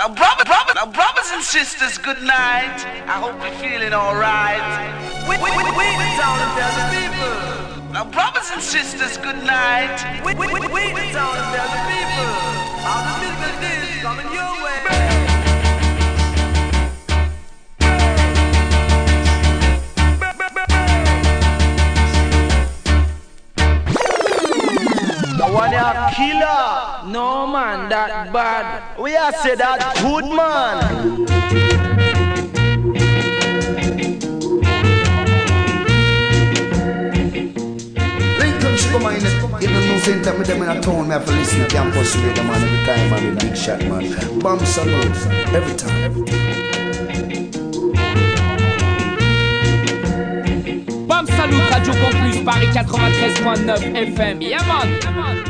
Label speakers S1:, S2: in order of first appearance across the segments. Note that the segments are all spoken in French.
S1: Now, brother, brother, now, brothers and sisters, good night. I hope you're feeling alright. We, we, we, we the town and tell the people. Now, brothers and sisters, good night. We, we, we, we town and tell the people.
S2: One a killer.
S3: No man, that bad.
S2: We are say that good man.
S4: Come on, you know, no same time with them in a town, me have to listen to campus radio, man, every time, man, the big shot, man. Bomb salute, every time. Every time.
S5: Bam Salut Radio Campus Paris 93.9 FM. Yeah man. Yeah, man.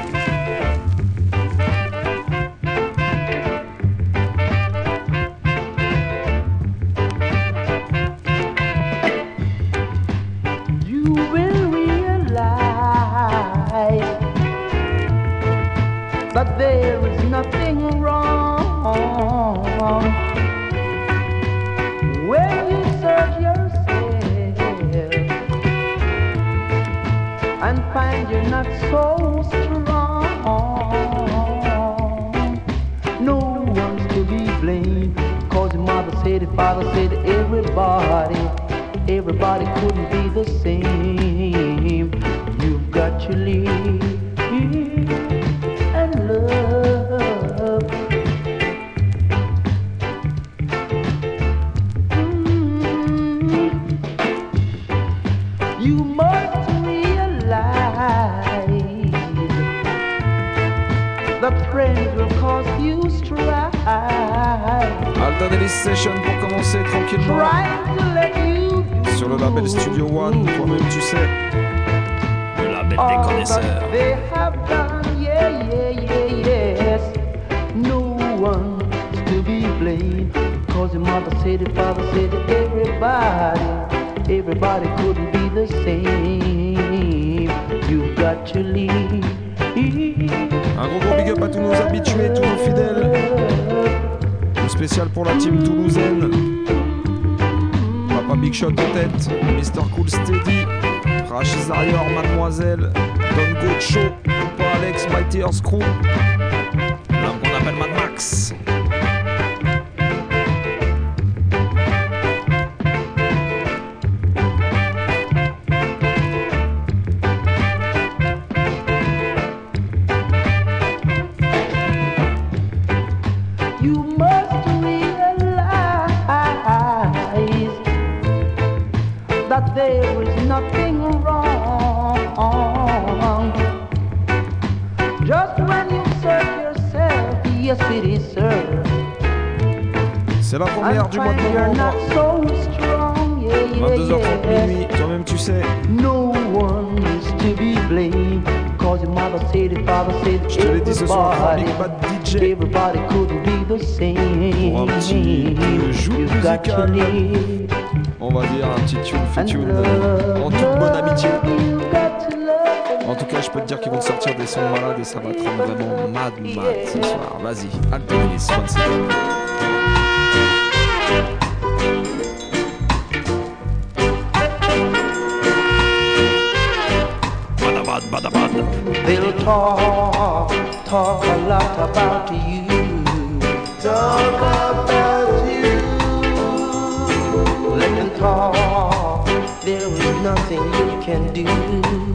S6: C'est la première du mois de novembre. 22h30 minuit, toi-même tu sais. Je te l'ai dit ce soir, Big Bad DJ.
S5: Everybody couldn't.
S6: Pour un petit jour
S5: musical,
S6: on va dire un petit tune, fait tune en toute bonne amitié. En tout cas, je peux te dire qu'ils vont sortir des sons malades et ça va te rendre vraiment mad mad ce soir. Vas-y, Altenis, once Badabad, badabad.
S5: They'll talk, talk a lot about you. Talk about you. They can talk, there is nothing you can do.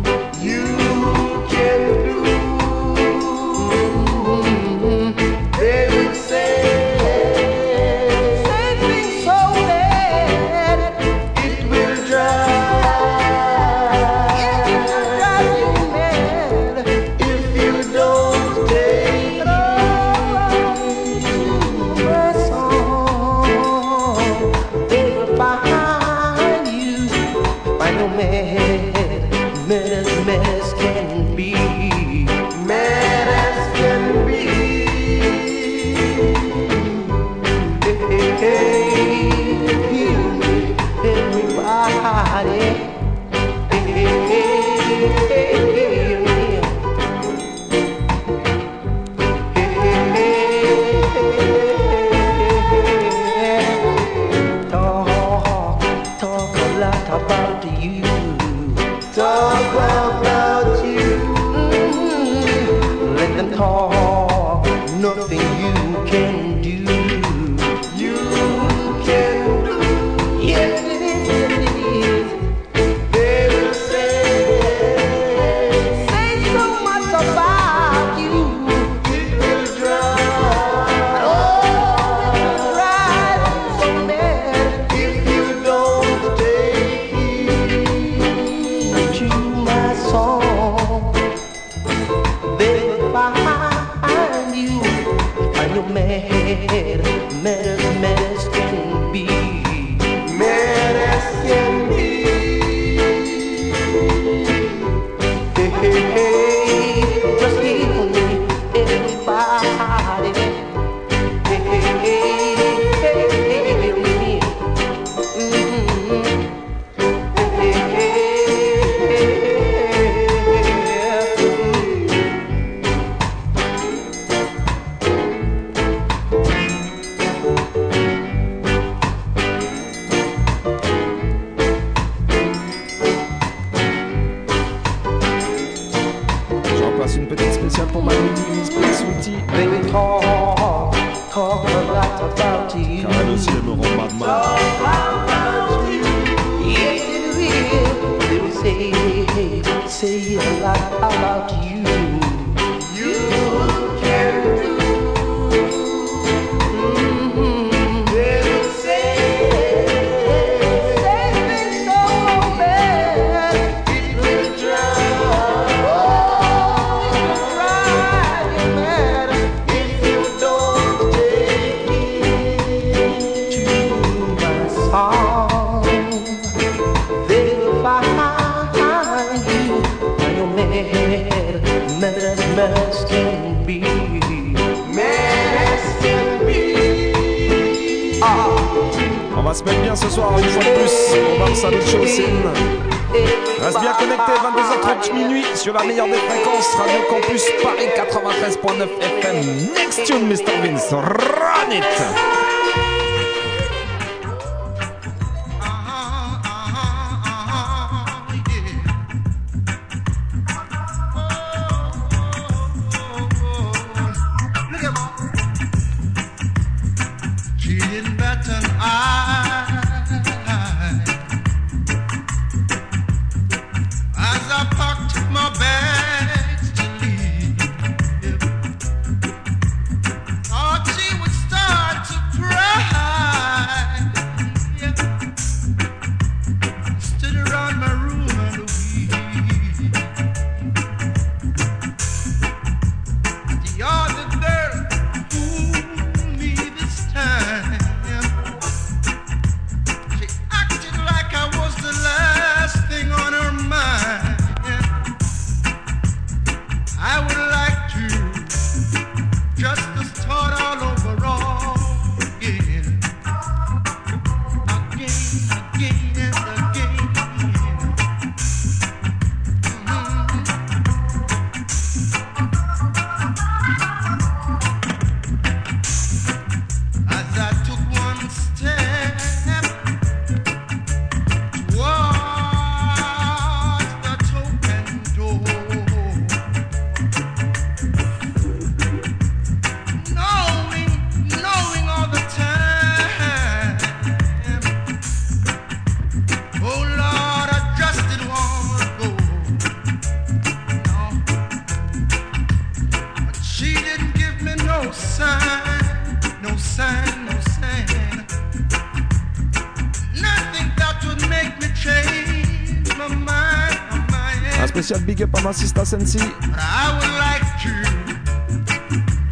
S6: Sista Sensi.
S7: But I would like to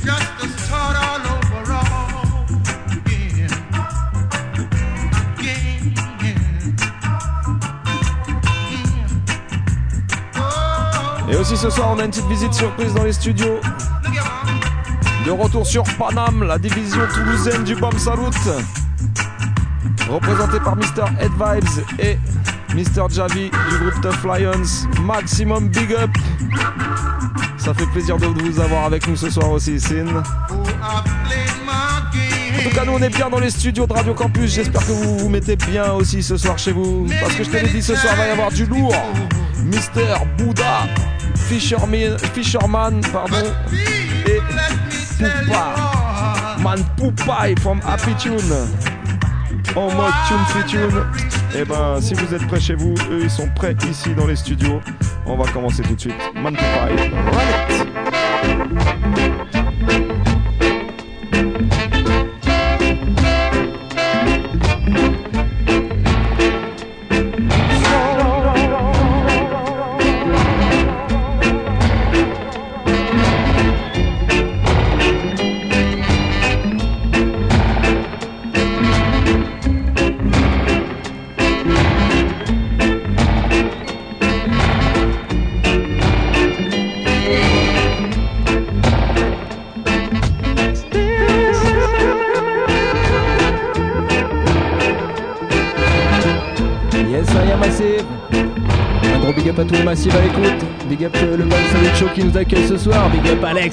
S7: just to start all over all again. Again. Oh,
S6: Et aussi ce soir, on a une petite visite surprise dans les studios. De retour sur Paname, la division toulousaine du BAM Salut. Représenté par Mr. Head Vibes et Mr. Javi du groupe Tough Lions. Maximum big up. Ça fait plaisir de vous avoir avec nous ce soir aussi, Sin. En tout cas, nous on est bien dans les studios de Radio Campus. J'espère que vous vous mettez bien aussi ce soir chez vous. Parce que je te dit, ce soir va y avoir du lourd. Mister Bouddha, Fisherman, Fisherman pardon, et Poupa, Man Poupai from Happy Tune. En mode tune free tune. Et ben, si vous êtes prêts chez vous, eux ils sont prêts ici dans les studios. On va commencer tout de suite. Man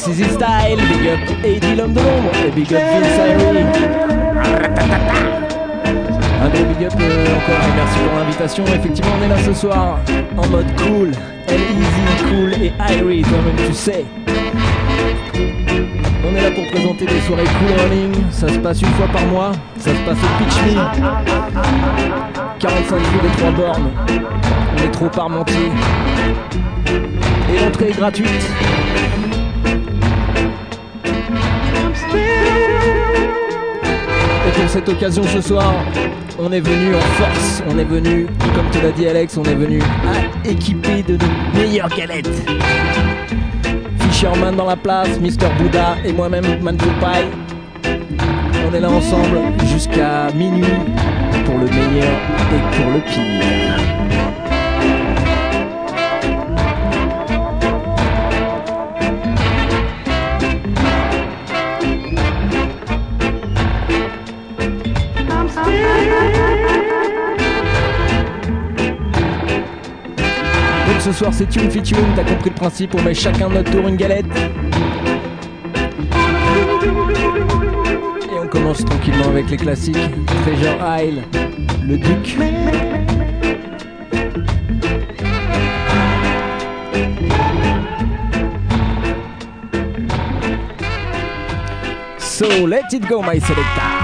S8: Easy Style. Big up Eddie l'homme de. Et big up Vince Irie. Un gros big up euh, encore et merci pour l'invitation. Effectivement, on est là ce soir en mode cool. L-Easy, cool et Irie, toi-même tu sais. On est là pour présenter des soirées cool. Ça se passe une fois par mois. Ça se passe au Pitch Me. 45 rue des Trois Bornes, métro Parmentier. Et l'entrée est gratuite. Et pour cette occasion ce soir, on est venu en force, on est venu, comme te l'a dit Alex, on est venu à équiper de nos meilleures galettes. Fisherman dans la place, Mister Bouddha et moi-même Manpo Pie. On est là ensemble jusqu'à minuit pour le meilleur et pour le pire. Ce soir c'est Tune Fit t'as compris le principe, on met chacun notre tour une galette. Et on commence tranquillement avec les classiques. Treasure Isle, le Duc. So let it go my selector.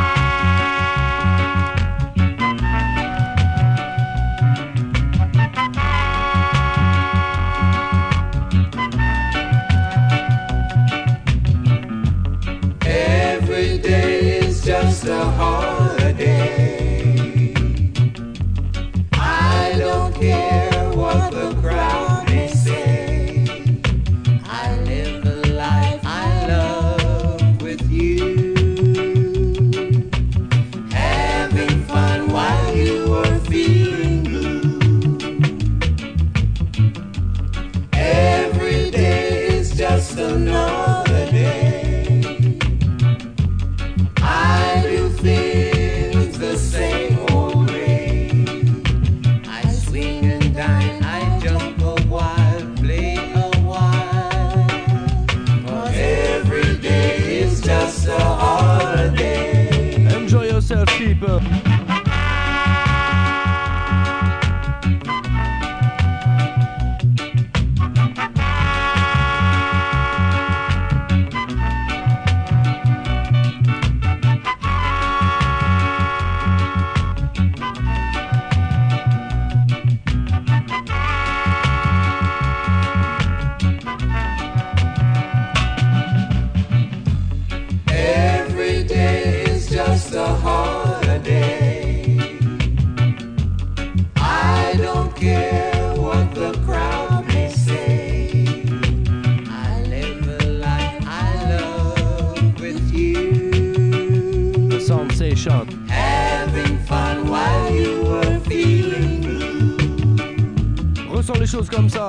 S9: Comme ça.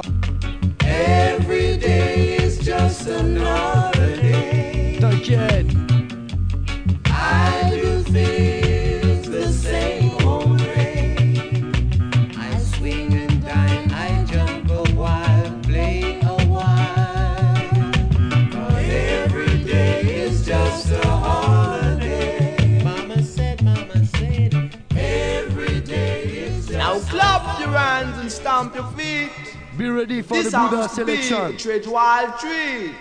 S9: selection.
S10: Trade wild
S8: tree.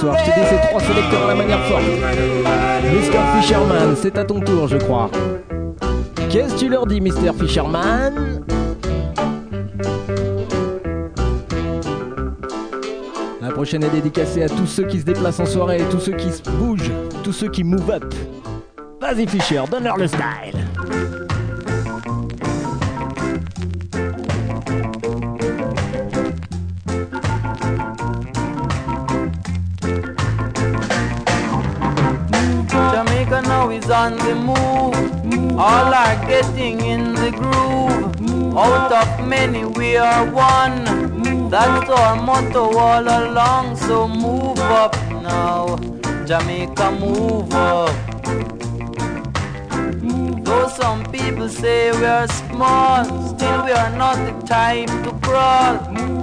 S8: Soir. Je t'ai ces trois sélecteurs à la manière forte. Mr. Fisherman, c'est à ton tour, je crois. Qu'est-ce que tu leur dis, Mr. Fisherman? La prochaine est dédicacée à tous ceux qui se déplacent en soirée, tous ceux qui se bougent, tous ceux qui move up. Vas-y Fisher, donne-leur le style.
S11: Getting in the groove. Out of many we are one. That's our motto all along. So move up now. Jamaica move up. Though some people say we are small, still we are not the type to crawl.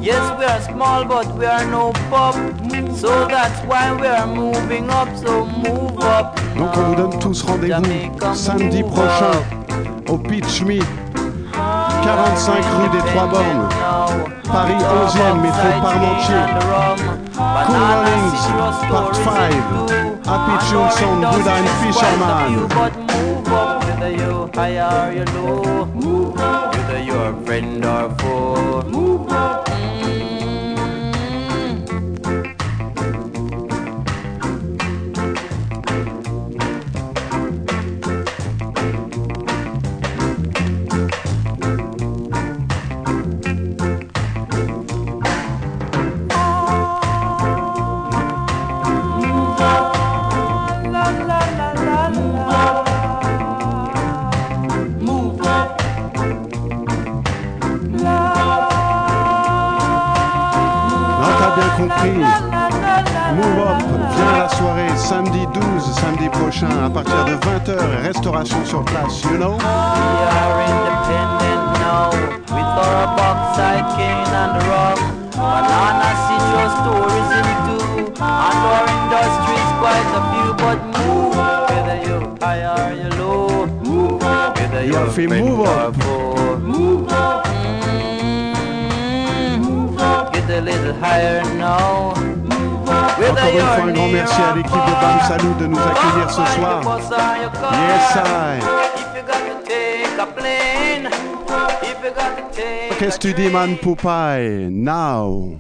S11: Yes, we are small, but we are no pup. So that's why we are moving up. So move up.
S12: Donc on vous donne tous rendez-vous samedi prochain au Pitch Me, 45 rue des Trois Bornes, Paris 11e, métro Parmentier. Cool Runnings, Part 5, Happy Tune Sound, Buddha Fisherman.
S11: Friend or.
S12: samedi prochain à partir de 20h. Restauration sur place, you know?
S11: We are independent now, with our backside cane and rock. Banana citrus tourism too, and our industries quite a few, but move. Whether
S12: you're high
S11: or
S12: you're low, move
S11: up.
S12: Whether you
S11: you're
S12: fit, move
S11: up.
S12: Move up. Mm -hmm. Get a
S11: little
S12: higher
S11: now. Encore une fois, un
S12: grand merci
S11: à l'équipe de Bam Salou de nous accueillir ce soir. Yes, I.
S12: Qu'est-ce que tu dis, man, Poupaille? Now.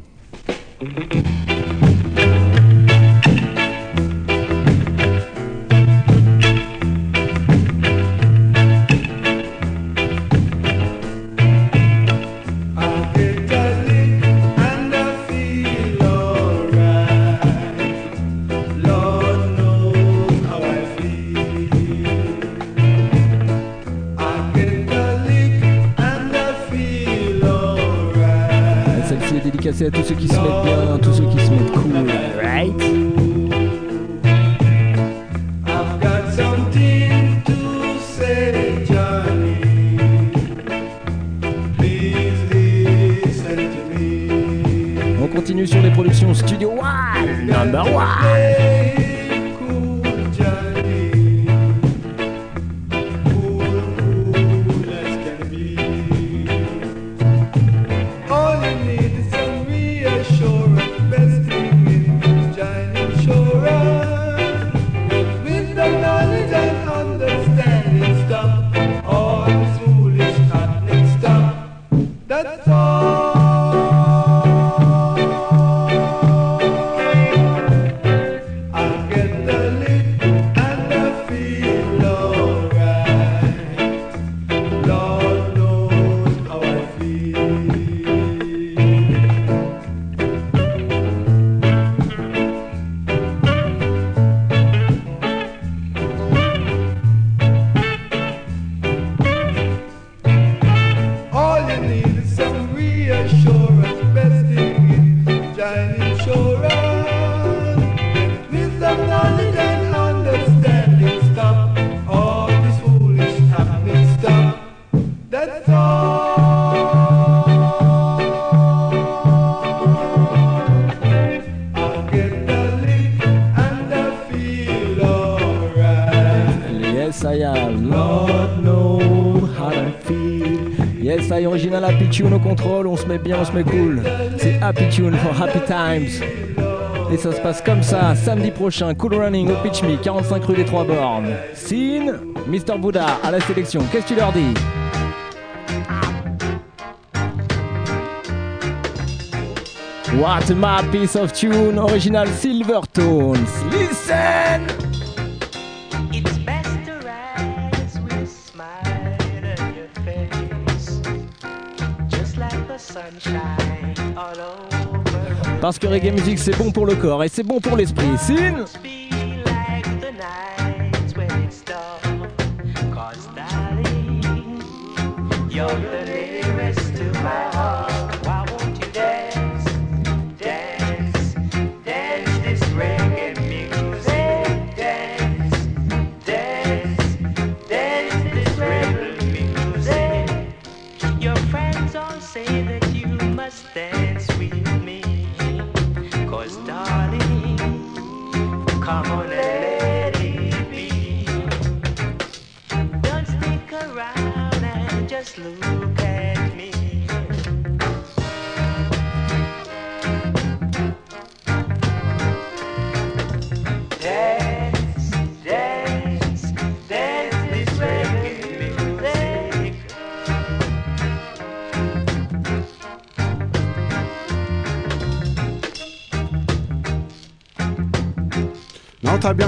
S9: C'est à tous ceux qui se mettent bien. on se met cool. C'est Happy Tune for Happy Times. Et ça se passe comme ça, samedi prochain, Cool Running au Pitch Me, 45 rue des Trois Bornes. Sin, Mr. Bouddha à la sélection, qu'est-ce que tu leur dis? What a mad piece of tune, original Silvertones. Listen! Parce que reggae music c'est bon pour le corps et c'est bon pour l'esprit. Sin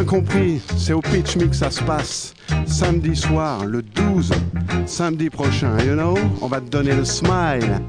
S12: compris, c'est au Pitch Mix ça se passe. Samedi soir, le 12, samedi prochain, you know, on va te donner le smile.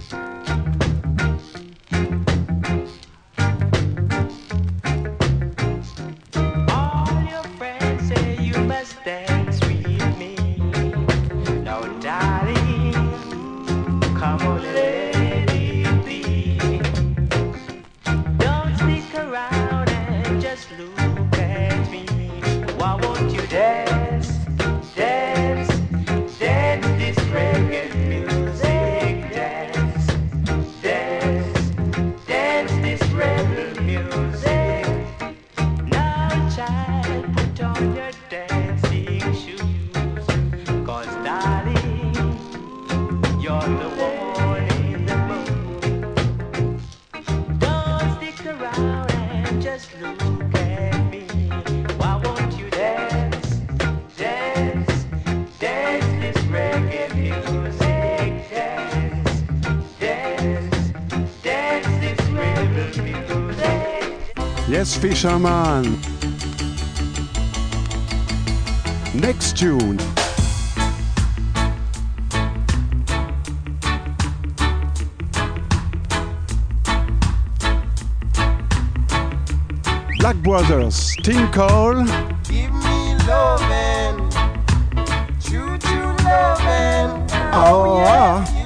S12: Fisherman. Next tune. Black Brothers, Tim Cole.
S10: Give me lovin', true true lovin'.
S12: Oh,
S10: yeah. Oh, Give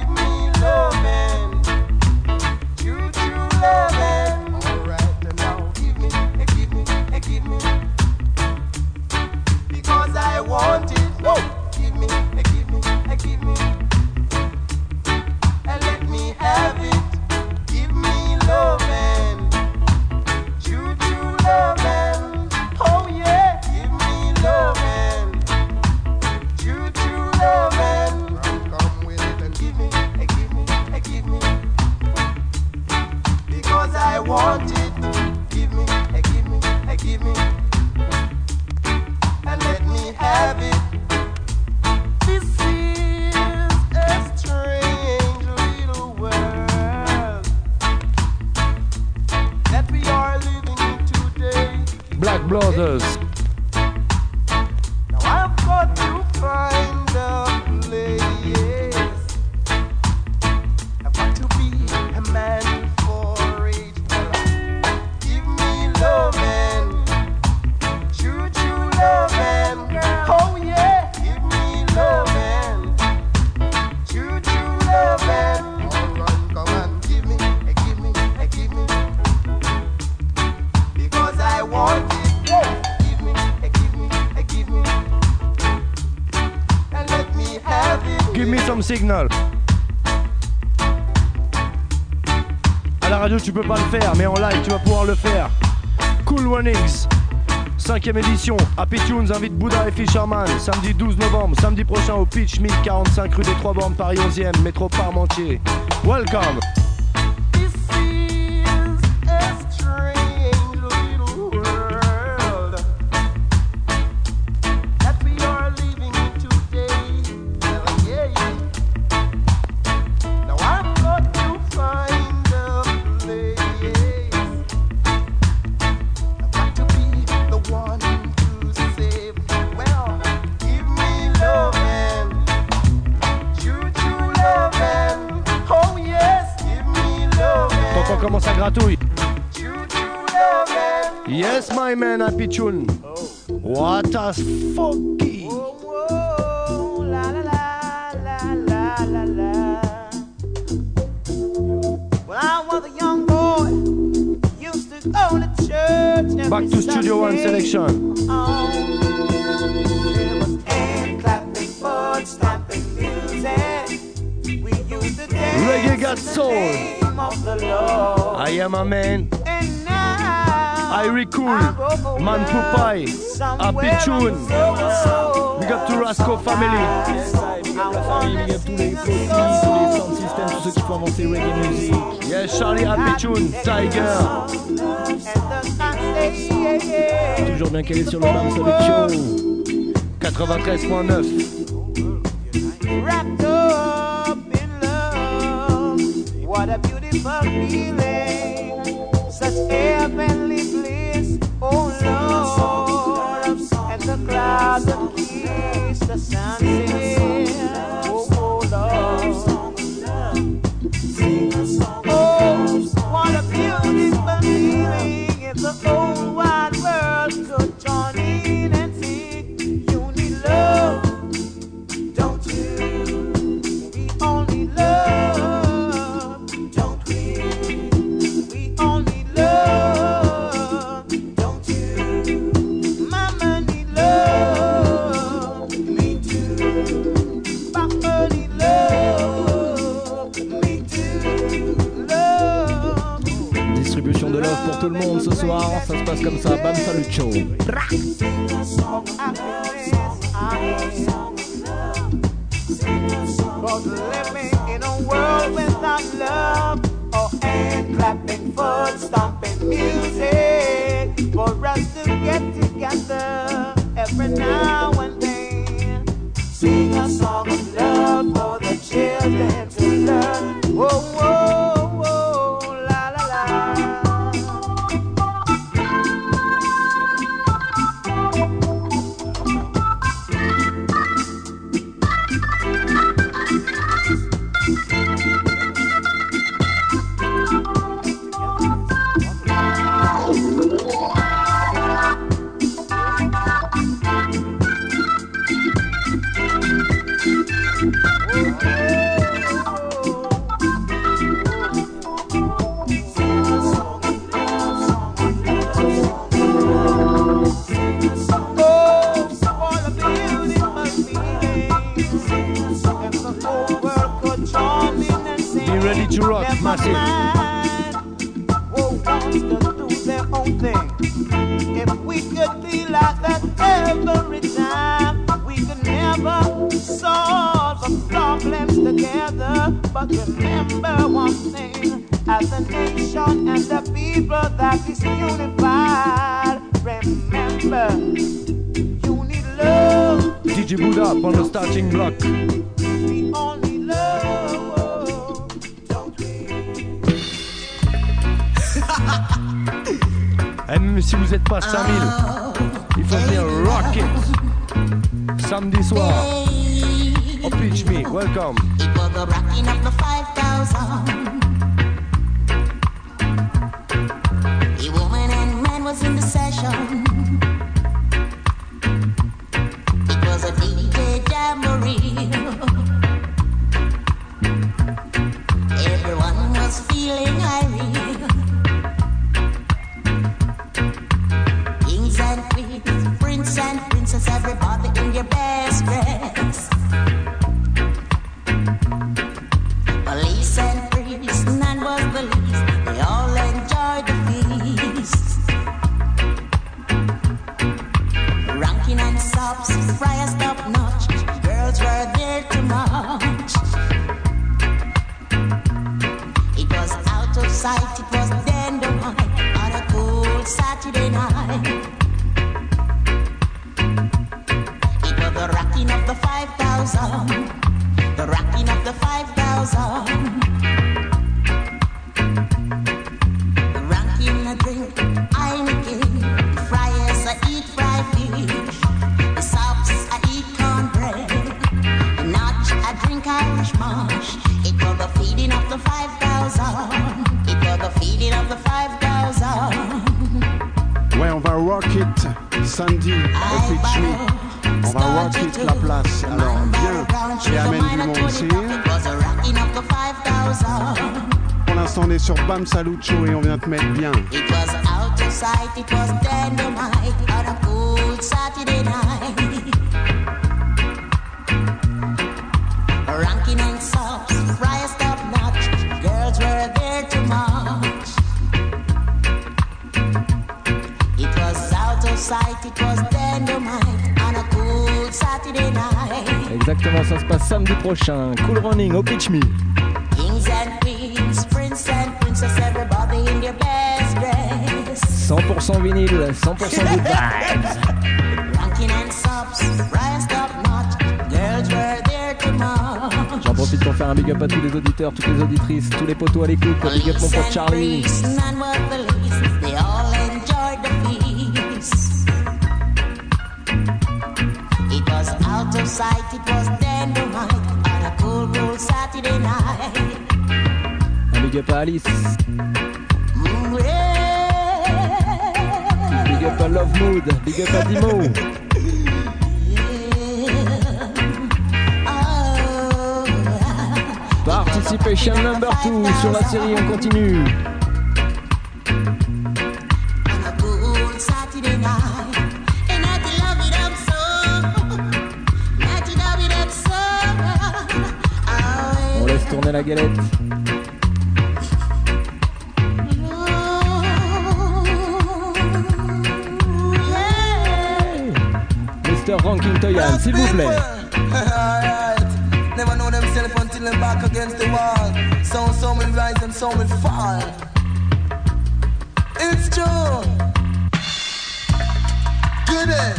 S9: signal. À la radio, tu peux pas le faire, mais en live, tu vas pouvoir le faire. Cool Runnings, cinquième édition. Happy Tunes invite Bouddha et Fisherman. Samedi 12 novembre, samedi prochain au Pitch 1045 rue des Trois Bornes, Paris 11e, métro Parmentier. Welcome. Happy Tune. What a funky.
S10: La la la la la la la. When I was a young boy, used to go to church.
S9: Back to Studio One selection.
S10: Oh, hand clapping, foot stamping music. We used to dance
S9: Reggae got soul.
S10: name of the Lord.
S9: I am a man. I cool. Man Pupai. Happy Tune. Big up to Rasco family.
S8: Big up les sound systems, tous ceux qui font avancer reggae music.
S9: Yes, Charlie Happy Tune. Tiger.
S8: Toujours bien calé sur le Bam Salut Show.
S9: 93.9.
S10: wrapped up in love. What a beautiful feeling, the keys, the
S3: sound remember one thing, as a nation and the people that is unified, remember, you need love.
S9: DJ Buddha up on the starting block.
S3: We only love. Don't we?
S9: Et même si vous êtes pas 5000, il faut venir rock it. Samedi soir. Pitch Me, welcome.
S13: It was the rocking of the 5,000. The woman and man was in the session. It was a DJ jamboree.
S12: Sur Bam Salucho et on vient te mettre bien.
S13: It was out of sight, it was dynamite on a cool Saturday night. Ranking and subs, friars top notch, girls were there to march. It was out of sight, it was dynamite on a cool Saturday night.
S8: Exactement, ça se passe samedi prochain. Cool Running au Pitch Me. 100% good vibes. J'en profite pour faire un big up à tous les auditeurs, toutes les auditrices, tous les poteaux à l'écoute. Big up mon pote Charlie.
S13: sight, it was on a cool, cool Saturday night.
S8: Un big up à Alice. Big up à Love Mood. Big up à Dimo. Participation number 2 sur la série, on continue.
S13: On a cool Saturday night.
S8: Ranking Toyan, s'il vous plaît.
S14: Never know themselves until they're back against the wall. Some some will rise and some will fall. It's true. Good day.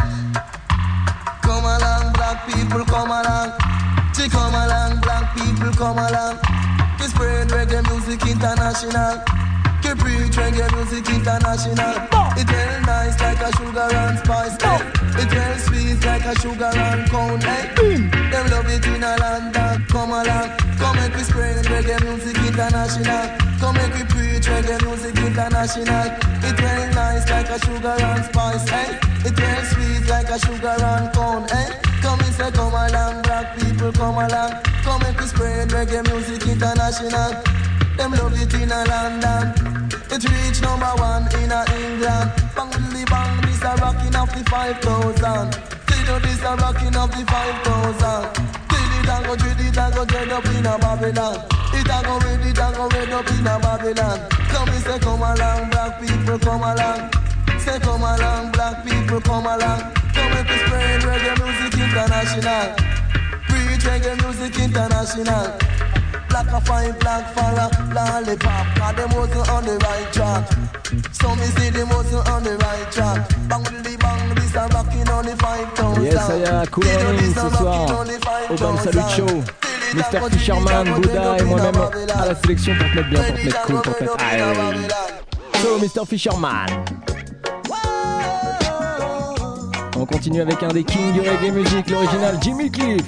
S14: Come along, black people, come along. See, come along, black people, come along. We spread reggae music international. We preach reggae music international. It well nice like a sugar and spice. eh. It well sweet like a sugar and cone. eh. Them love it in a London. Come along, come make we spread reggae music international. Come make we preach reggae music international. It well nice like a sugar and spice. Eh? It well sweet like a sugar and cone. Eh? Come and say come along, black people come along. Come make we spread reggae music international. Them love it in a London. It reached number one in a England. Bang the bang, this a rocking up the 5,000. Dido, this a rocking up the 5,000. Dilly dango, diddy dango, dread up in a Babylon. It a go red, it a go red up in a Babylon. Come me say come along, black people come along. Say come along, black people come along. Come with the spread reggae music international. Preach reggae music international. like a So
S8: uh, ce soir. Au Salut Show. Mister Fisherman, Bouddha et moi-même à la sélection pour te mettre bien, pour te mettre cool, pour te mettre high. So, Mister Fisherman. On continue avec un des kings du reggae music, l'original Jimmy Cliff.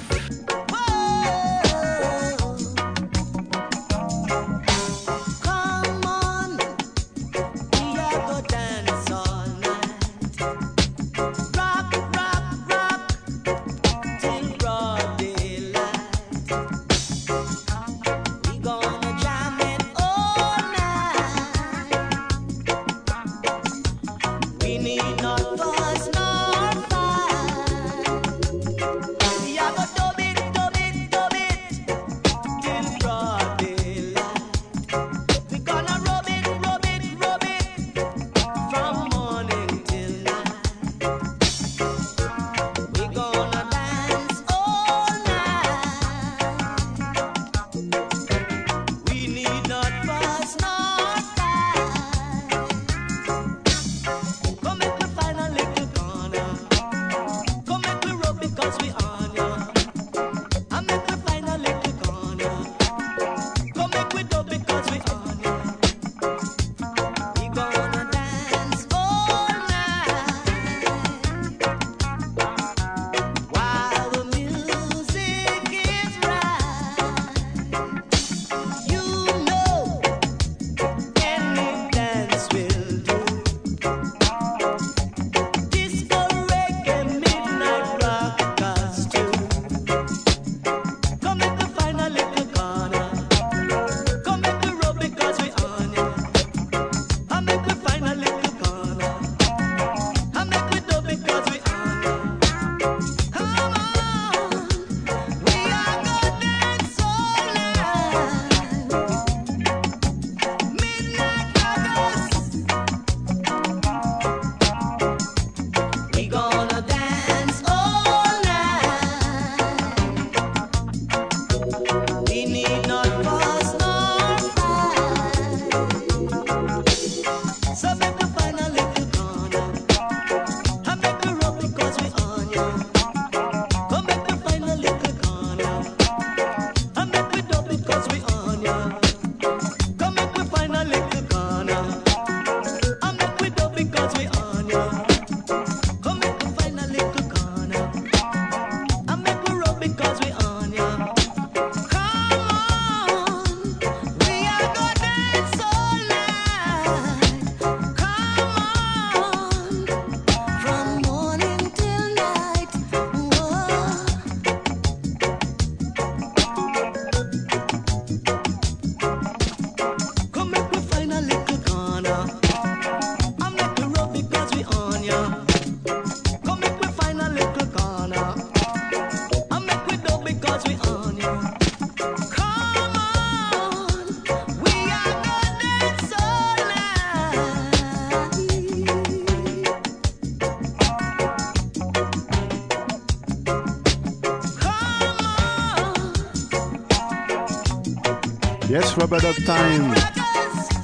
S12: Rabadab Time.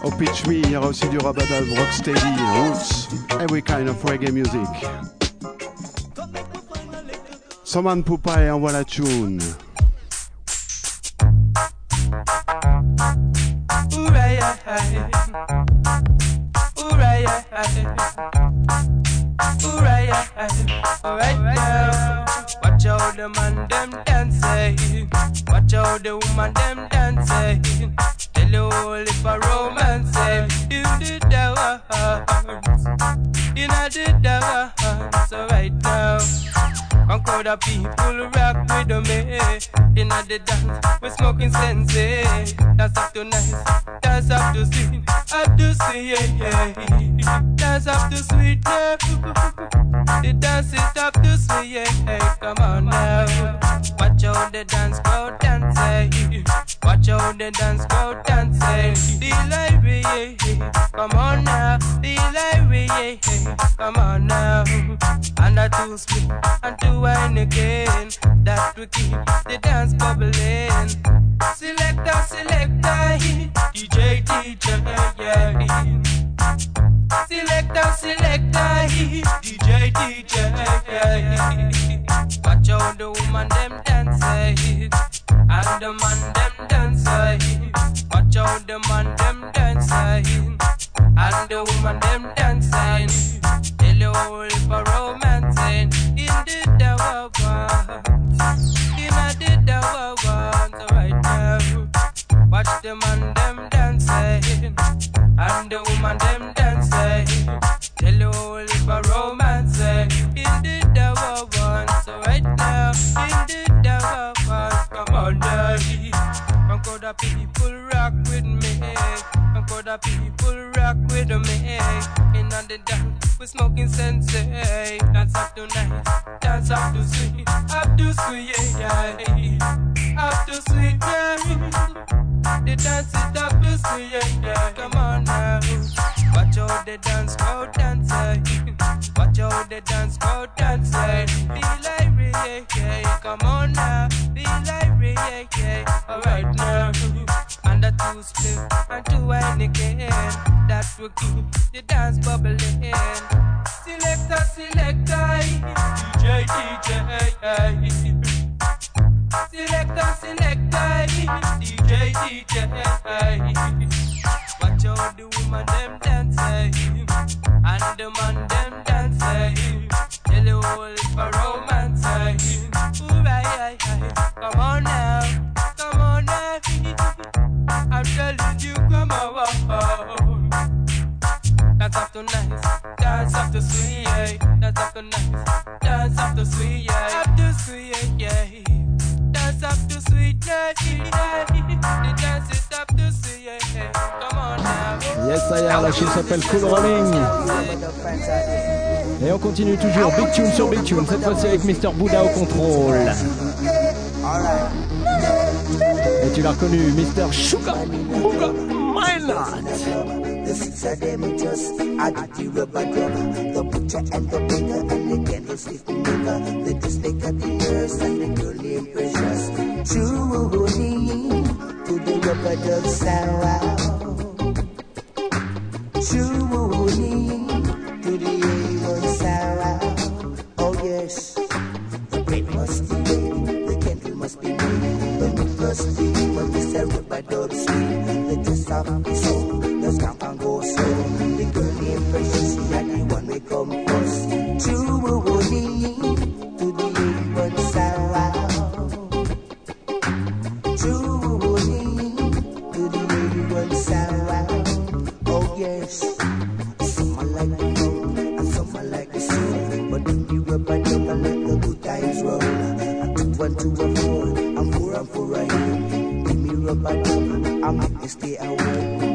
S12: Au Pitch Me, il y aura aussi du Rabadab Rocksteady, Roots, every kind of reggae music. Someone Pupa et envoie la tune.
S15: people rock with me. In the dance, we're smoking sensei. That's eh? up to nice, that's up to sweet, up to sweet. That's up to sweet now. The dance is up to sweet. Come on now. Watch how the dance go dancing. Eh? Watch how the dance go dancing. Delivery, eh? come on now. Come on now. And a two split and two wine again. That will keep the dance bubbling. Selector, selector, DJ, DJ, yeah. Selector, selector, DJ, DJ. Watch out the woman them dancing, eh. and the man them dancing. Eh. Watch out the man them dancing, eh. and the woman dancing. Hello, for romancing in the tower ones, in the tower ones right now. Watch the man them dancing, and the woman them dancing. Hello, for romancing in the tower ones right now, in the tower ones. Come on, daddy. Go the people rock with me. Go the people rock with me. The dance, we smoking sensei. Dance up tonight, dance up to sweet, up to sweet, yeah. Up to sweet, yeah. The dance is up to sweet, yeah. Come on now. Watch out the dance crowd dancing. Eh? Watch out the dance crowd dancing. Eh? Be like yeah. Come on now. Be like yeah. Alright now. And the two split and two wine again. That will keep the dance bubbling. Selector, selector. DJ, DJ. Selector, selector. DJ, DJ. Watch out the woman them dancing and the
S8: S'appelle Cool Rolling. Et on continue toujours, Big Tune sur Big Tune, cette fois-ci avec Mr. Buddha au contrôle. Et tu l'as reconnu, Mr. Sugar Buddha Minot.
S16: The six of them just add the rubber the butcher and the baker and the candlestick maker. They just like a the nurse and the girl named Precious. Truly to the rubber dub sound. To the A1 sound. Oh yes, the bread must be made, the candle must be made, the meat must be say rubber dub sleep. The dress of the soul, the scamp and go slow. The girl named Precious, and the one we come first. True Truly to the A1 sound. Truly to the A1 sound. Oh yes. Some are like the funk and some are like the soul. But if you rubber dub and let the good times roll. I took one to a four, and four and four a eight. Give me rubber dub, I make me stay away.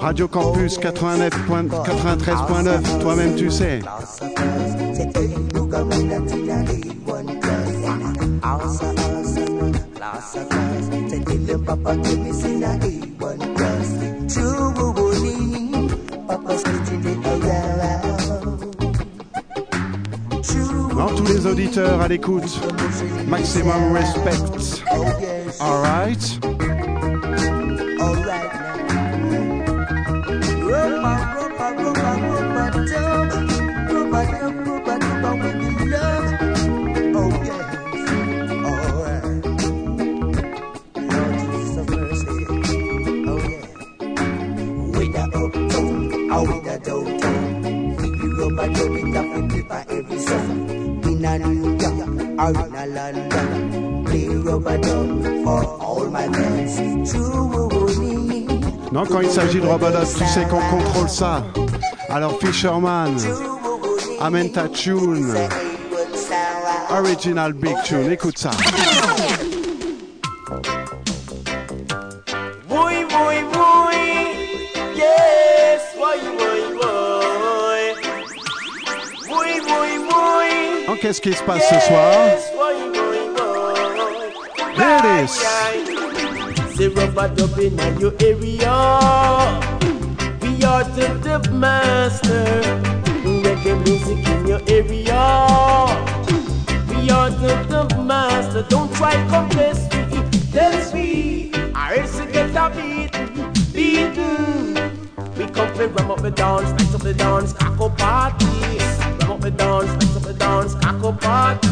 S12: Radio Campus 89 93.9, toi-même tu sais. Les auditeurs à l'écoute, maximum respect. Alright Non, quand il s'agit de Robodoc, tu sais qu'on contrôle ça? Alors Fisherman, amène ta tune. Original Big Tune, écoute ça. Qu'est-ce qui se passe ce soir
S10: Yes, boy, boy.
S12: Here it is.
S10: Say rubber dub in your area. We are the dub master. Reggae music in your area. We are the dub master. Don't try contest me. Tell me. I heard to get a beat. Beaten. We come to ram up the dance, spice up the dance, caco party. Up the dance, spice up the dance, caco party.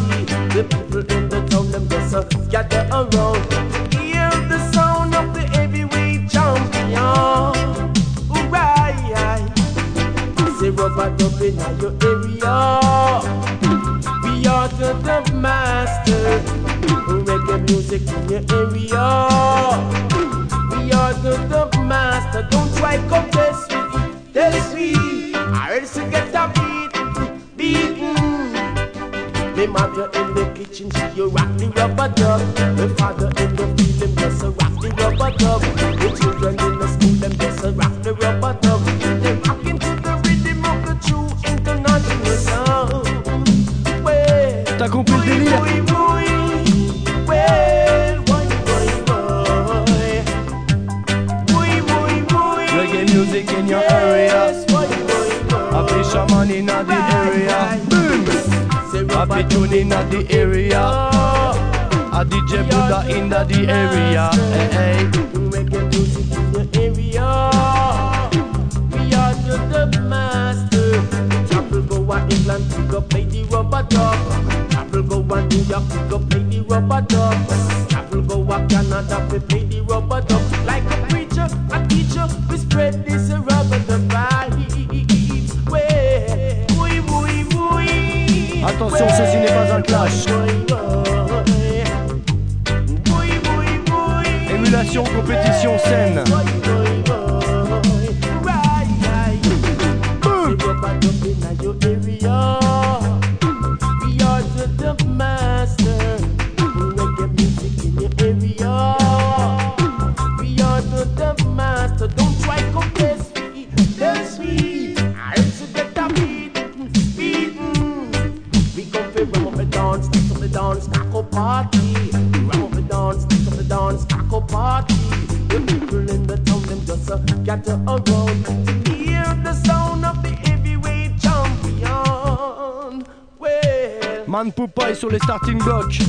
S10: The people in the town, them just uh, gather around. Hear the sound of the heavyweight champion. Hooray! Say rubber dub in your area. We are the dub master. Reggae music in your area. We are the dub master. Don't try contest me. Tell mother in the kitchen, she you rock the rubber dub. My father in the field, them just a rock the rubber dub.
S9: Tune in the area. A DJ Buddha in the area. Hey, hey.
S10: Reggae music in area. We are the master. Travel go England, we go play the rubber dub. Travel go to New York, we go play the rubber dub. Travel go to Canada, play the rubber dub.
S9: Attention, ceci n'est pas un clash. Émulation, compétition saine. Poupaille sur les starting blocks.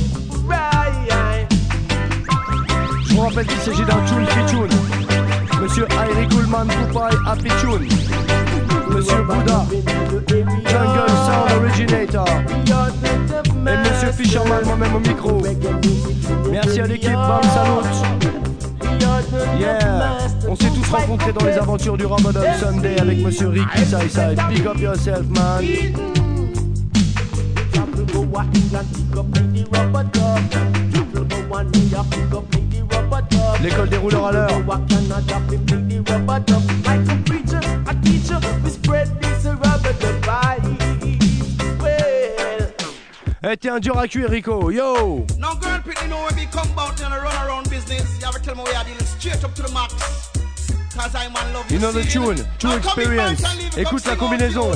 S9: Je vous rappelle qu'il s'agit d'un tune tune. Monsieur Airy Coolman Poupaille Happy Tune. Monsieur Bouddha. Jungle Sound Originator. Et Monsieur Fisherman, moi-même au micro. Merci à l'équipe, Bam Salut. Yeah, on s'est tous rencontrés dans les aventures du Ramadan Sunday avec Monsieur Ricky Side. Big up yourself, man. L'école des rouleurs à l'heure.
S10: A a
S9: Eh, t'es un dur à cuire, Rico. Yo!
S17: Now, girl, people know when we come out and run around business, you have to tell me we are dealing straight up to the max. Cause I'm on love
S9: You know the tune, true
S17: in
S9: experience. Écoute la combinaison.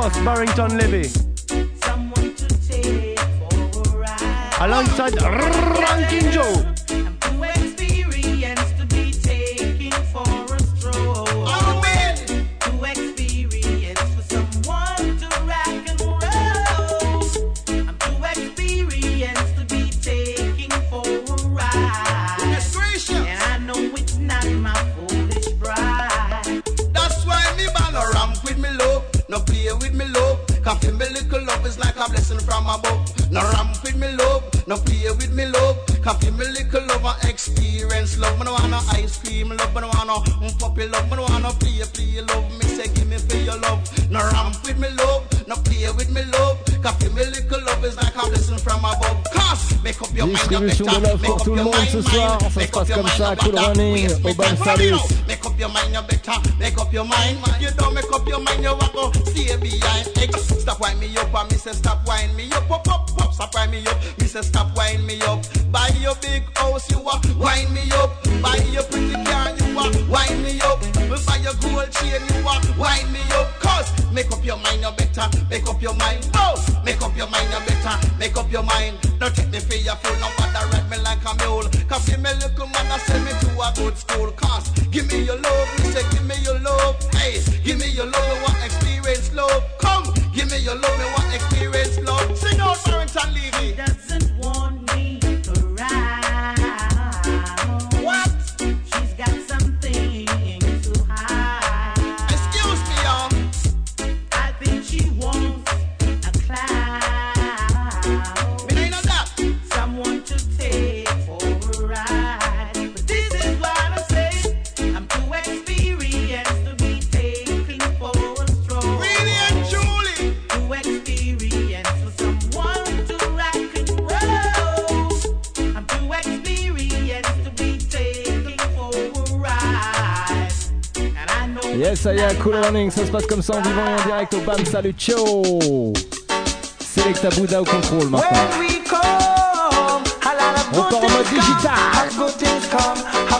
S9: Boss, Barrington Levy. Alongside Ranking Joe.
S17: Come give me little love and experience love. Me no want no ice cream love. Me no want no mm, puppy love. Me no want no play play love. Me say give me for your love. No ramp with me love. No play with me love. Come give me little love is like a blessing from above. Cause make up your mind,
S8: Distribution de love
S17: Make
S8: pour
S17: up
S8: tout le
S17: your
S8: monde
S17: mind,
S8: ce soir.
S17: mind.
S8: Ça se
S17: Make
S8: passe
S17: up your
S8: comme
S17: mind,
S8: ça,
S17: you
S8: Cool
S17: better.
S8: Running, au Bam
S17: time. Your mind, you better. Make up your mind. You don't make up your mind, you walk go stay behind. X. Stop wind me up, and me say stop wind me up, up, up, up. Stop wind me up. Me say stop wind me up. Buy your big house, you a wind me up. Buy your pretty car, you a wind me up. Me buy your gold chain, you a wind me up. Cause make up your mind, you better. Make up your mind, boss. Make up your mind, you better. Make up your mind. Don't take me for your fool, no bother ride me like a mule. Cause give me little man, I send me to a good school. Cause give me your love, me
S8: Ça y est, Cool Running, ça se passe comme ça en vivant et en direct au BAM Salut Show. Selecta Bouddha au contrôle maintenant. On part en mode digital.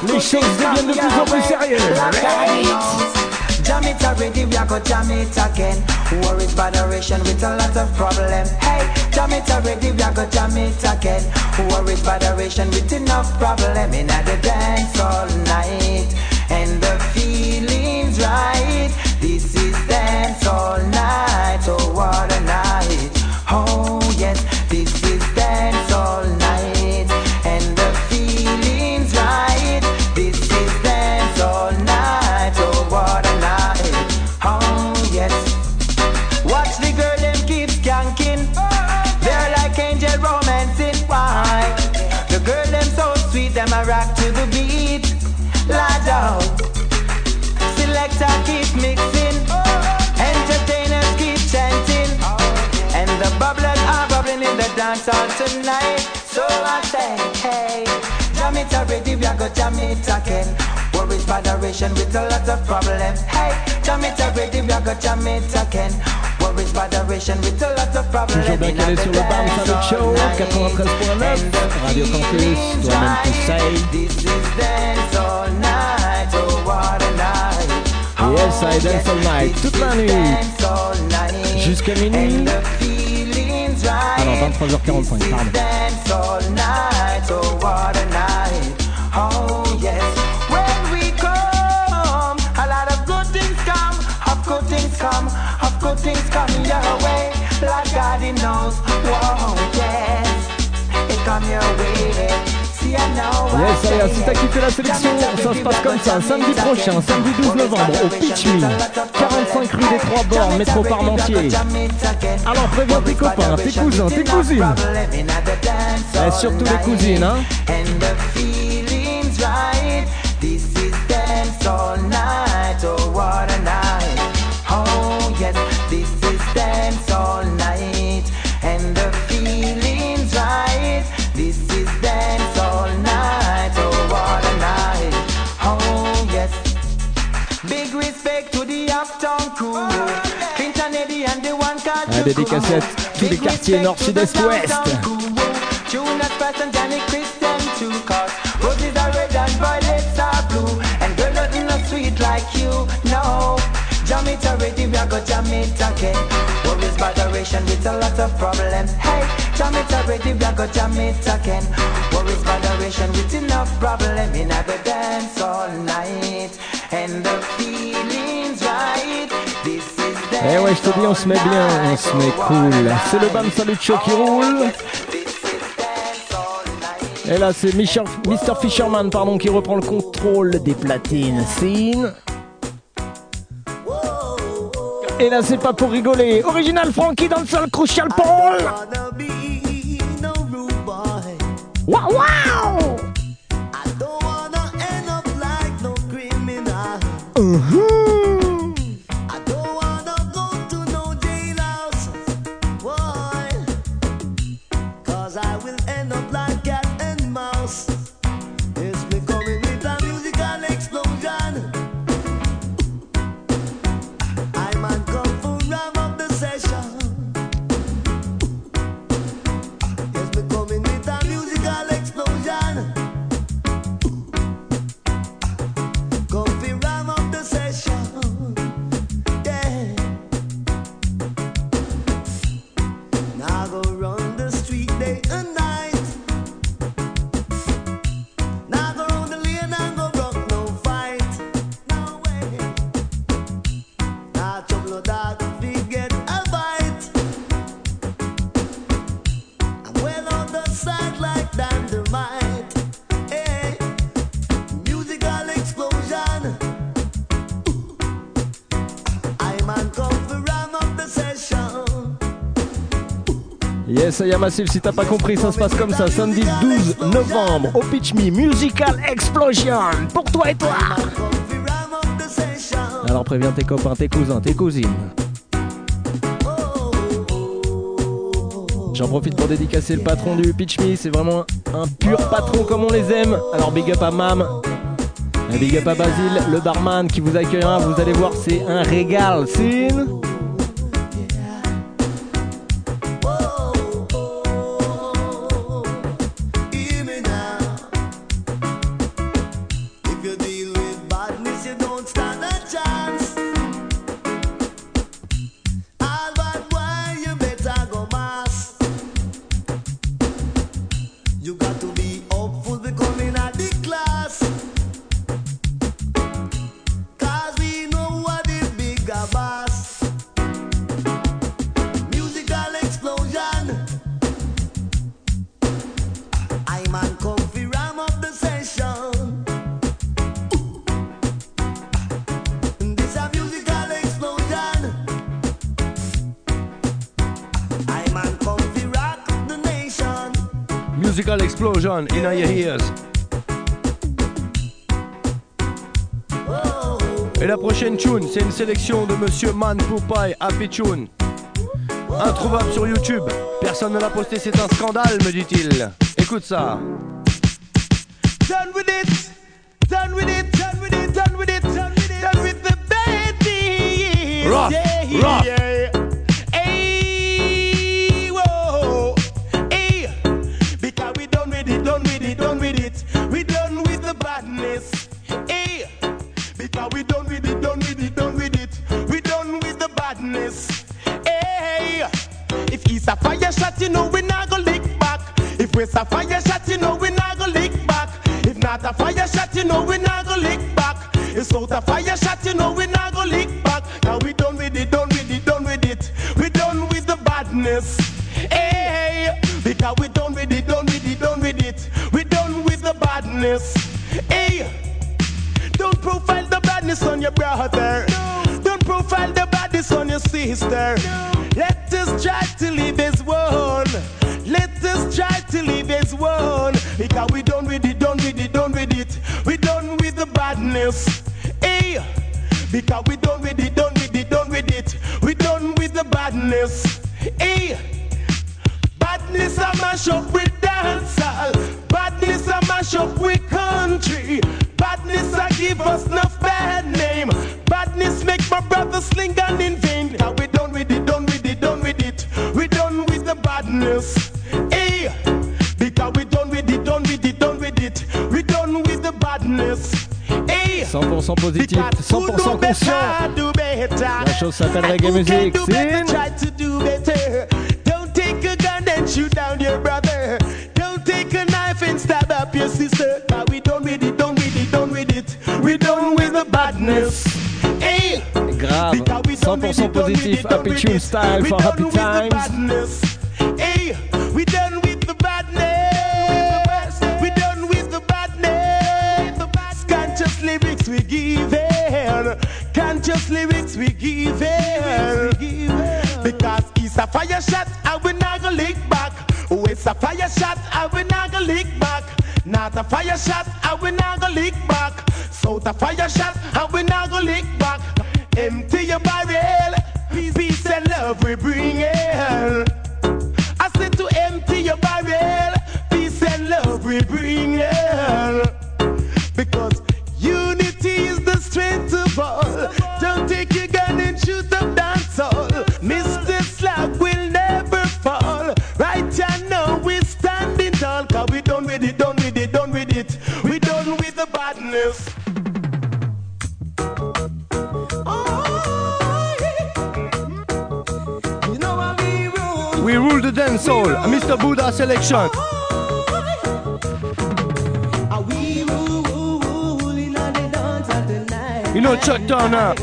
S8: Les choses deviennent de plus en plus sérieuses.
S18: Jam it already, we are go jam it again. Worries, botheration with a lot of problem? Hey, jam it already, we are go jam it again. Worries, botheration with enough problem? In the dance all night, and the feeling's right. This is dance all night, oh what tonight. So I say, hey, jam it already, we are go jam it again. Worries, botheration with a lot of problem. Hey, jam it already, we are go jam it again. Worries, botheration with a lot of problem.
S8: Toujours bien calé sur le BAM Salut Show, 93.9, Radio Campus, toi-même tu sais.
S18: Night.
S8: Yes, I dance all night, toute la nuit. Jusqu'à minuit. Non, 23h45, pardon. Si t'as kiffé la sélection, ça se passe comme ça. Samedi prochain, samedi 12 novembre, au Pitch Me, 45 rue des Trois Bornes, métro Parmentier. Alors préviens tes copains, tes cousins, tes cousines. Et surtout les cousines, hein.
S18: This is dance all night. Oh, girl nothing no sweet like you, no Jam it already, we are go jam it again Worries, botheration with a lot of problem Hey, jam it already, we are go jam it again Worries, botheration with enough dance all night And the feeling's right This is
S8: Eh ouais, je te dis, on se met bien, on se met cool. C'est le Bam Salucho qui roule. Et là, c'est Mr. Fisherman pardon, qui reprend le contrôle des platines. Et là, c'est pas pour rigoler. Original Frankie dans le sol, Crucial Paul.
S16: Waouh, waouh! Uh -huh. Masaya Massive, si t'as pas compris, ça se passe comme ça. Samedi 12 novembre, au Pitch Me, Musical Explosion, pour toi et toi. Alors préviens tes copains, tes cousins, tes cousines. J'en profite pour dédicacer le patron du Pitch Me, c'est vraiment un pur patron comme on les aime. Alors big up à Mam, big up à Basile, le barman qui vous accueillera, vous allez voir, c'est un régal.
S9: Sin. Et la prochaine tune, c'est une sélection de Monsieur Man Popeye Happy Tune. Introuvable sur YouTube. Personne ne l'a posté, c'est un scandale, me dit-il. Écoute ça.
S8: Done with it, done with it, done with it, done with the.
S9: Rock, rock.
S8: fire.
S16: positif, 100% conscient. La chose s'appelle reggae music.
S8: Don't take a gun and shoot down your brother. Don't take a knife and stab up your sister.
S16: Grave, 100% positif, Happy Tune Style for Happy Times.
S8: a fire shot We
S9: rule the dance hall, Mr. Buddha selection. You know Chuck Turner.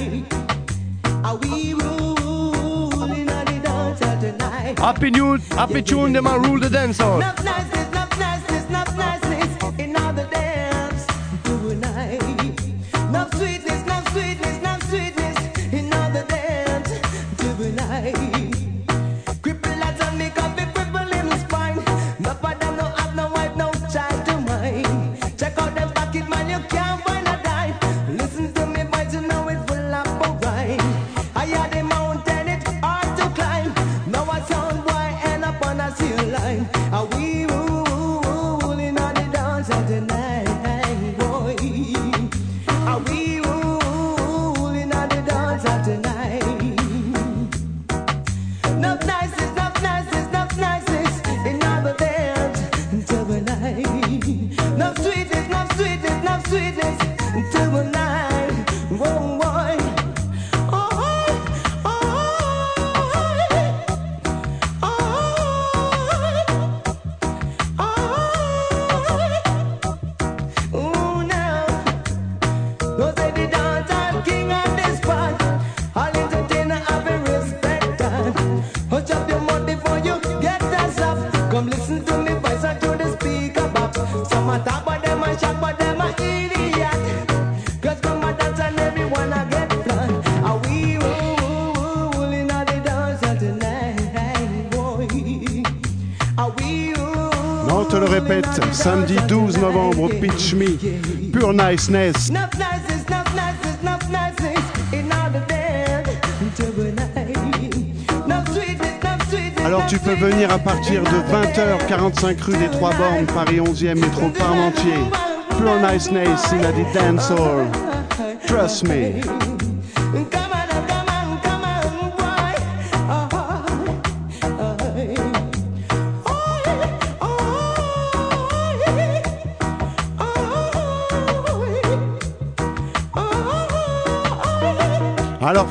S9: Happy new, happy tune, them I rule the dance hall.
S12: pitch me. Pure niceness. Alors tu peux venir à partir de 20h45 rue des Trois Bornes, Paris 11e, métro Parmentier. Pure niceness in a dance hall. Trust me.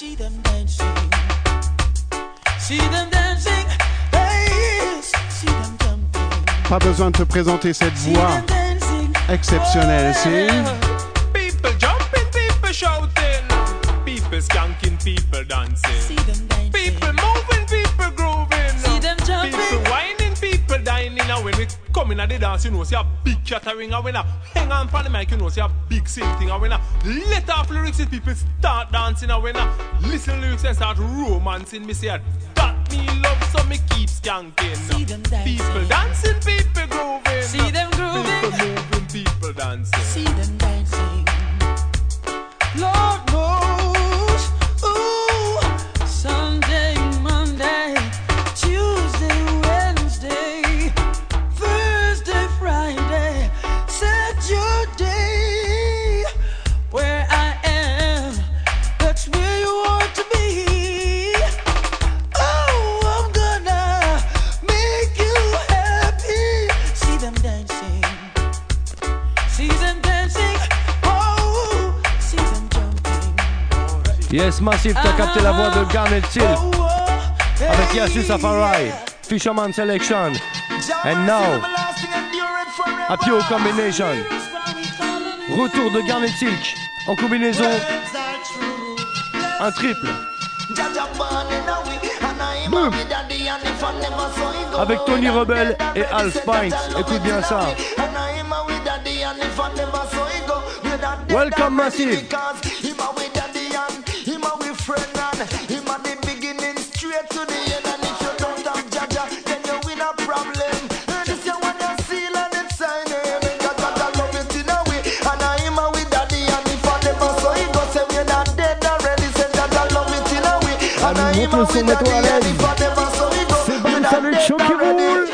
S19: see them dancing. See them dancing. Hey.
S12: Pas besoin de te présenter cette voix exceptionnelle, oh, yeah. see.
S20: People jumping, people shouting, people skanking, people dancing. See them dancing. People moving, people grooving. See them jumping. now when we come in at the dance, you know, see a big chattering. And when I hang on for the mic, you know, see a big sing thing. And when I let off lyrics, people start dancing. And when I listen lyrics and start romancing, me say, that me love, so me keep skanking. See them dancing. People dancing, people grooving.
S19: See them grooving.
S20: People moving, people dancing.
S19: See them
S9: Force Massive, t'as capté la voix de Garnet
S19: Seal
S9: avec Yasu Safari, Fisherman Selection, and now a pure combination. Retour de Garnet Silk en combinaison un triple. Boom. Avec Tony Rebel et Al Spines. Écoute bien ça. Welcome Massive.
S8: Le son, mets-toi à l'aise. C'est Ban Salut Show qui roule.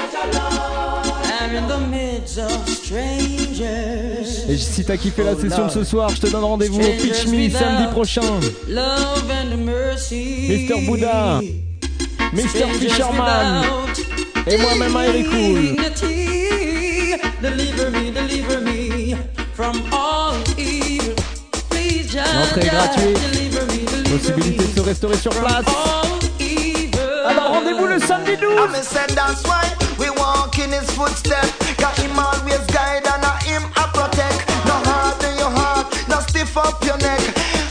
S8: Et si t'as kiffé la session de ce soir, je te donne rendez-vous au Pitch Me samedi prochain.
S19: Love and mercy.
S8: Mr. Bouddha, Mr. Fisherman et moi-même Eric Cool. L'entrée est gratuite. Possibilité de se restaurer sur place. Rendez-vous le samedi 12.
S21: I said that's why we walk in his footsteps. Cause him always guide and a him a protect. No hard in your heart, no stiff up your neck.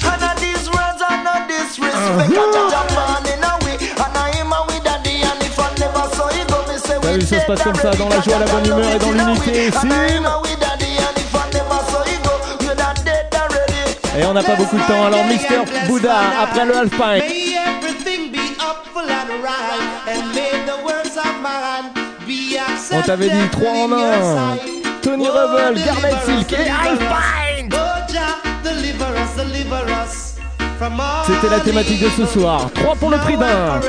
S21: And a these words are no disrespect.
S8: Uh-huh.
S21: I judge a born in a way. And I him a with daddy and if I never saw you go, me say
S8: T'as
S21: we
S8: vu, ça se passe comme ça, dans la joie, la bonne humeur et dans l'unité. Et on n'a pas beaucoup de temps, alors Mr. Bouddha, après le Alpine. On t'avait dit 3 en 1. Tony Rebel, Garnet Silk et Alpine.
S22: Oh,
S8: C'était la thématique de ce soir. 3 pour le prix d'un.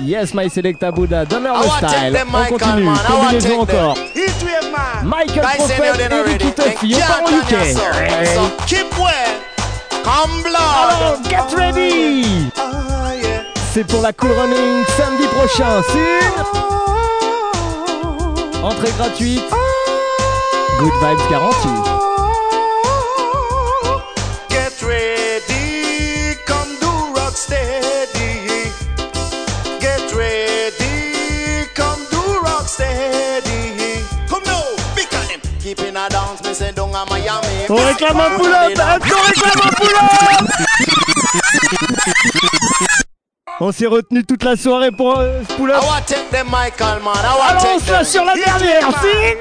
S8: Yes, my selecta Bouddha, donner le style. On continue, combinaison encore. Michael Prophet. Ricky Tuffy, on part en UK.
S22: keep well. Come
S8: Alors, get ready C'est pour la Cool Running samedi prochain. C'est entrée gratuite. Good vibes garantie.
S22: Get ready, come do rock steady. Get ready, come do rock steady. Come now, big on him. Keeping a dance, me say down a Miami.
S8: On réclame un pull-up On réclame un pull-up On s'est retenu toute la soirée pour euh, ce pull-up.
S22: I want take them, Michael, man. I want
S8: Allons,
S22: take
S8: ça
S22: them.
S8: sur la dernière, signe.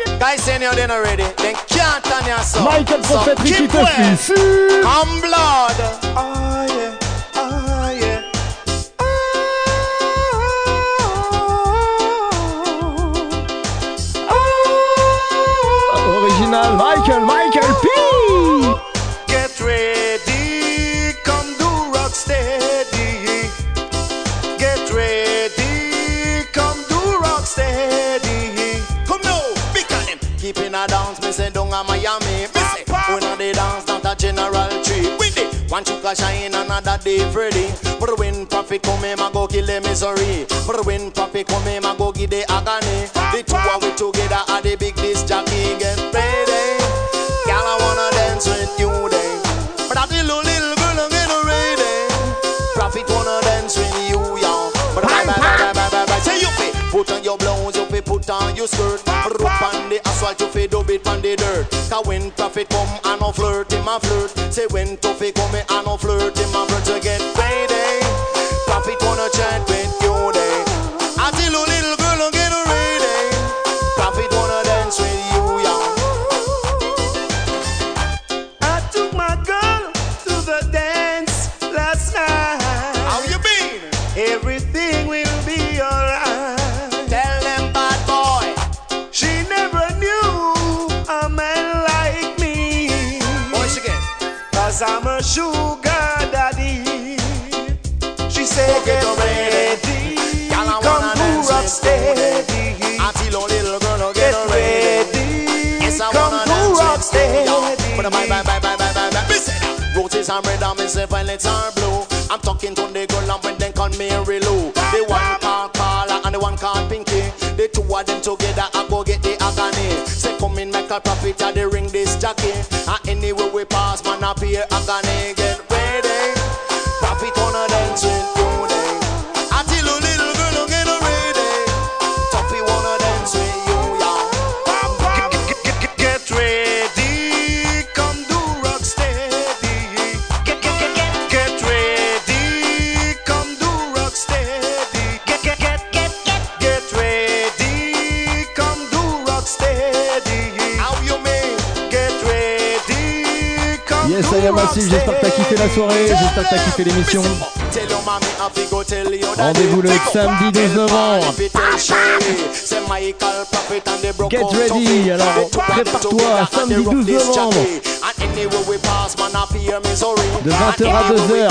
S8: Michael
S22: So
S8: Prophet, Ricky
S22: blood. Yeah, yeah.
S8: Original Michael, Michael
S22: a Miami. Me say, we know the dance, not a general tree. With it, one chuka shine, another day Freddy. But when profit come, him a go kill the misery. But when profit come, him a go give the agony. The two of we together are the big disc jockey. Get ready, girl, I wanna dance with you then. But I that little little girl I'm getting ready. Profit wanna dance with you, y'all. But bye bye bye bye bye bye. Say you fi put on your blouse, you fi put on your skirt. Asphalt, you fi dub it on the dirt. Cause when profit come, I no flirt, him a flirt. Say when toughy come, I no Roses red and me say violets are blue. I'm talking to the girl and when they call me Lou. The one called Carla and the one called Pinky. The two of them together I go get the agony. Say come in make a profit at the ring this jockey. And anywhere we pass man up here agony. Get
S8: Massive, j'espère que t'as kiffé la soirée, j'espère que t'as kiffé l'émission. Rendez-vous le samedi 12 novembre. Get ready, alors prépare-toi, samedi 12 novembre. De 20h à 2h.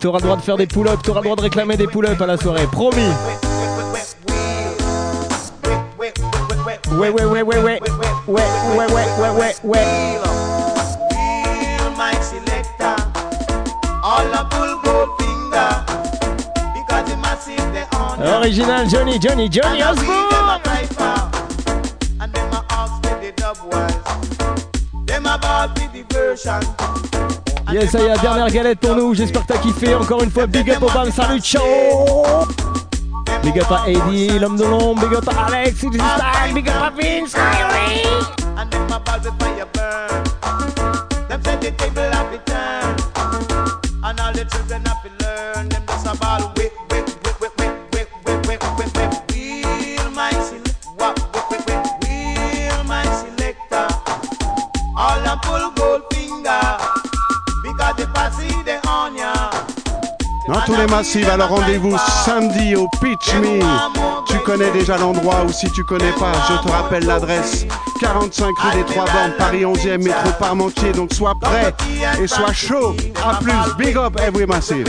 S8: T'auras le droit de faire des pull-ups, t'auras le droit de réclamer des pull-ups à la soirée, promis. Ouais, ouais, ouais, ouais, ouais, ouais, ouais, ouais, ouais, ouais, ouais.
S10: Real my selector. All a full gold finger. Because the massive they on.
S8: Original Johnny, Johnny, Johnny
S10: for. And them a ask with the dub wise. Them a ball with the version.
S8: Yes, ça y est, dernière galette pour nous. J'espère que t'as kiffé. Encore une fois, big up au BAM. Salut, ciao. Big up à Eddie, l'homme de l'ombre. Big up à Alex, is time. Big up à Vince.
S10: And them a ball with fire burn. Them the table turn. And all the children have to learn. Them just a ball
S12: tous les massifs, alors rendez-vous samedi au Pitch Me. Tu connais déjà l'endroit ou si tu connais pas, je te rappelle l'adresse. 45 rue des Trois Bornes, Paris 11e, métro Parmentier. Donc sois prêt et sois chaud. A plus, big up every massive.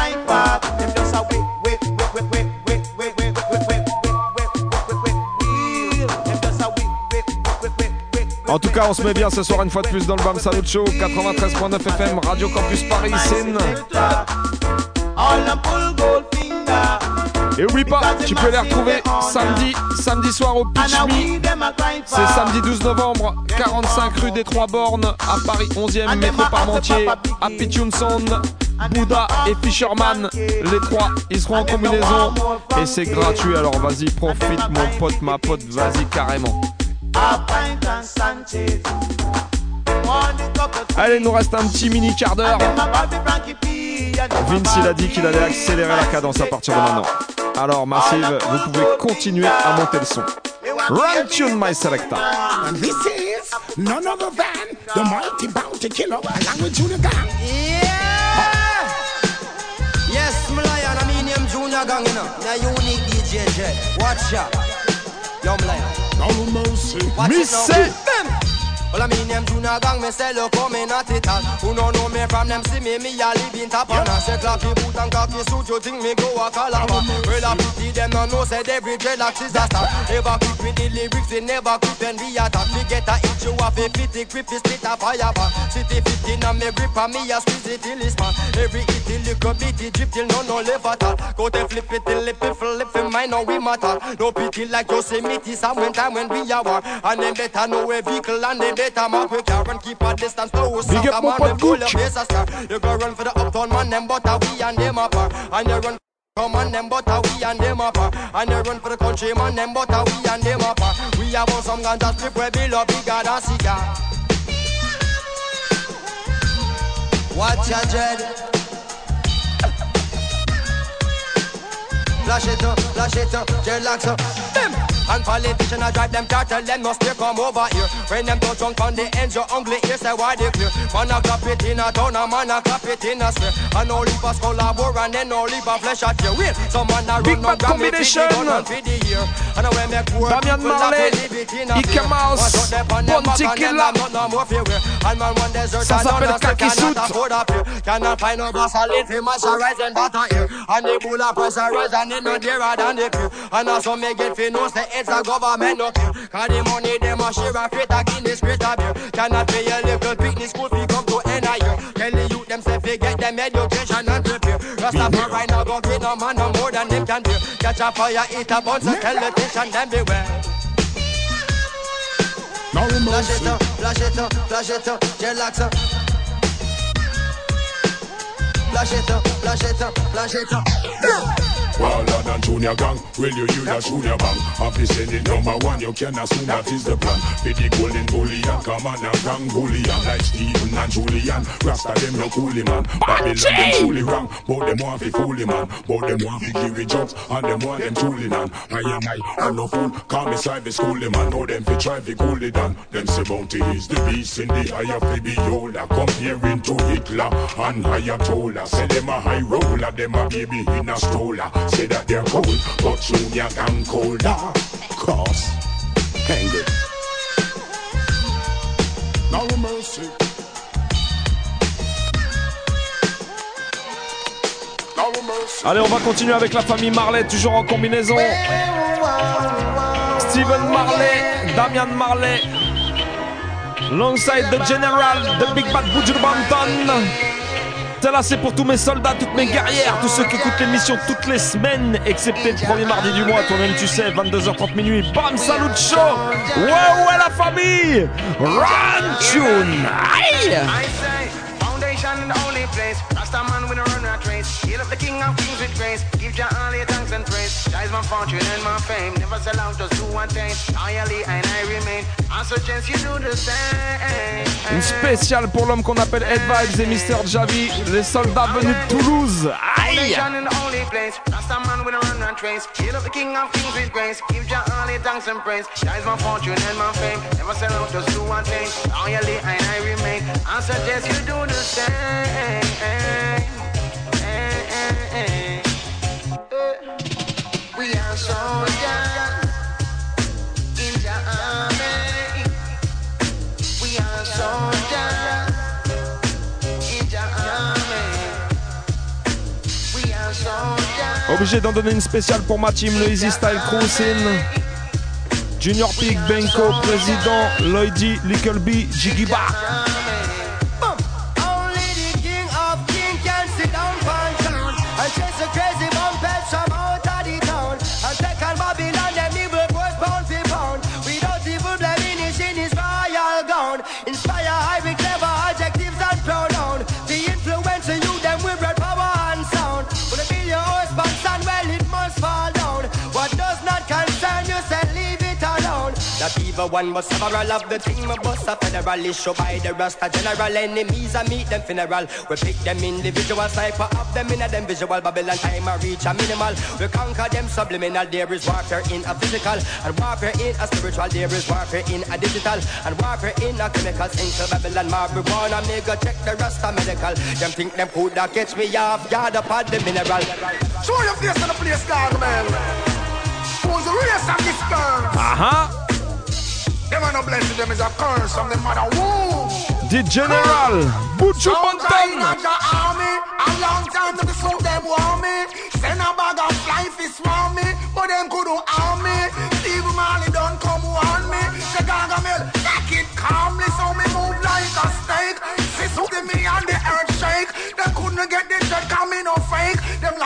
S6: En tout cas, on se met bien ce soir une fois de plus dans le BAM Salut Show, 93.9 FM, Radio Campus Paris, Seine.
S10: All them full gold finger.
S6: Et oublie pas, tu peux les retrouver samedi, samedi soir au Pitch. C'est samedi 12 novembre, 45 rue des Trois Bornes, à Paris 11e, métro Parmentier, Tune Sound, Bouddha et Fisherman. Les trois, ils seront en combinaison et c'est gratuit. Alors vas-y, profite mon pote, ma pote, vas-y carrément. Allez, il nous reste un petit mini quart d'heure. Vince, il a dit qu'il allait accélérer la cadence à partir de maintenant. Alors, Massive, vous pouvez continuer à monter le son. Run tune, my selector.
S23: And this is none other than the mighty bounty killer along with Junior Gang.
S24: Yes, my lion, I mean him Junior Gang, you know. The unique DJ. Watch out. Yo, my lion.
S23: No mercy.
S24: Watch it, well, I mean them Junior Gang, me say look coming at it all. Who no know me from them see me, me a live in top on. Say clappy boot and cocky suit, you think me go a calabar. Well, I pity them no know, said every dreadlocks is a star. Never quick with the lyrics, we never quit when we attack. We get a hit, you have a fitty grip, is split a fire bar. City 15 and me grip and me a squeeze it till it's man. Every hit, till little bit, it drip till no no live at all. Go to flip it till it flip it, mine now we matter. No pity like Yosemite, some when time when we are war. And them better know a vehicle and them better mark we car and keep a distance to us.
S6: Big up, mon pote
S24: pull
S6: Cook.
S24: up face a star. You go run for the uptown man, them but a we and them apart. And you run Come on, them but a we and them apart And they run for the country man, them but a we and them apart We have on some ganja strip where we love bigger than cigar Watch your dread Flash it up, flash it up, dreadlocks up Them and politician I drive them car tell them must they come over here When them touch on on the ends your ugly ears say why they clear Man a clap it in a town a man a clap it in a square And all leave a skull a bore and then all leave a flesh at you Wait, some man
S6: Big
S24: run no gram me
S6: combination.
S24: feed the gun and feed the ear And when make poor
S6: Damian Marley,
S24: to live it in a
S6: Ike. Mouse,
S24: One shot them on them
S6: Bounty
S24: back and them
S6: Killer.
S24: not no more fear wear. And man one desert
S6: Ça
S24: and
S6: s'appelle
S24: none of them
S6: Kaki
S24: cannot
S6: Suit.
S24: afford a peer Cannot find no live him as a rise and butter here And the bull a pressurize and it no dearer than the peer And also me get fi know say heads of government no care. Cause the money them a share a crate a Guinness crate a beer. Cannot pay a little picnic school fee come to end a year. Tell the youth them say fi get them education and prepare. Rastafari now gon' treat no man no more than them can bear. Catch a fire, eat a bun, so tell the tension them beware.
S23: No
S24: Flash it up, flash it up, flash it up, relax up. Flash it up, flash it up, flash it up.
S25: Wilder than Junior Gang, will you use a junior bang? Officer the number one, you can assume that is the plan. Be the golden bullion, come on a gang bullion like Stephen and Julian. Rasta them no coolie man, Babylon them truly wrong. But them want fi foolie man, but them want fi give it jokes and them want them truly nan. I am I, I'm no fool, call me side the schoolie man. Know them fi try fi cool it down. Them say bounty is the beast in the eye of the beholder. Comparing to Hitler and Ayatollah. Say them a high roller, them a baby in a stroller.
S6: Allez, on va continuer avec la famille Marley, toujours en combinaison. Steven Marley, Damian Marley, alongside the General, the Big Bad Buju Banton. Celle-là, c'est pour tous mes soldats, toutes mes guerrières, tous ceux qui écoutent l'émission toutes les semaines, excepté le premier mardi du mois, toi-même tu sais, 22h30 minuit. Bam, salut chaud Ouais, ouais, la famille. Run tune. Aïe
S1: I say, foundation in the only place. Rasta man with a run rat race. Heal up the king of kings with grace. Give Jah all your thanks and praise. Jah is my fortune and my fame. Never sell out, just do one thing. Loyally and I remain. I suggest you do the same.
S6: Une spéciale pour l'homme qu'on appelle Ed Vibes et Mister Javi, les soldats venus de Toulouse. Aïe
S1: in the king of kings with grace. Give Jah all your thanks and praise. Jah is my fortune and my fame. Never sell out, just do one thing. Loyally and I remain. I suggest you do the same.
S6: Obligé d'en donner une spéciale pour ma team, le Easy Style Cruising. Junior Pig, Benko, Président, Lloydy, Little B,
S24: That evil one must several of the team of us a federal issue by the Rasta general enemies and meet them funeral. We pick them individual sniper of them in a them visual Babylon time I reach a minimal. We conquer them subliminal. There is warfare in a physical and warfare in a spiritual. There is warfare in a digital and warfare in a chemical. Into Babylon marijuana. Go check the Rasta medical. Them think them could da catch me off guard upon the mineral.
S23: Show your face on the place, dog, man. Who's the race of this girl?
S6: Aha
S23: Them are no blessing, them is a curse from the mother womb.
S6: The General, Buju
S23: Long time
S6: Banton.
S23: in the army, a long time to the suit them want me. Send a bag of life is want me, but them couldn't harm me. Steve Marley don't come warn me. The Gargamel, take it calmly, so me move like a snake. Me and the earth shake. They couldn't get the check, fake. Them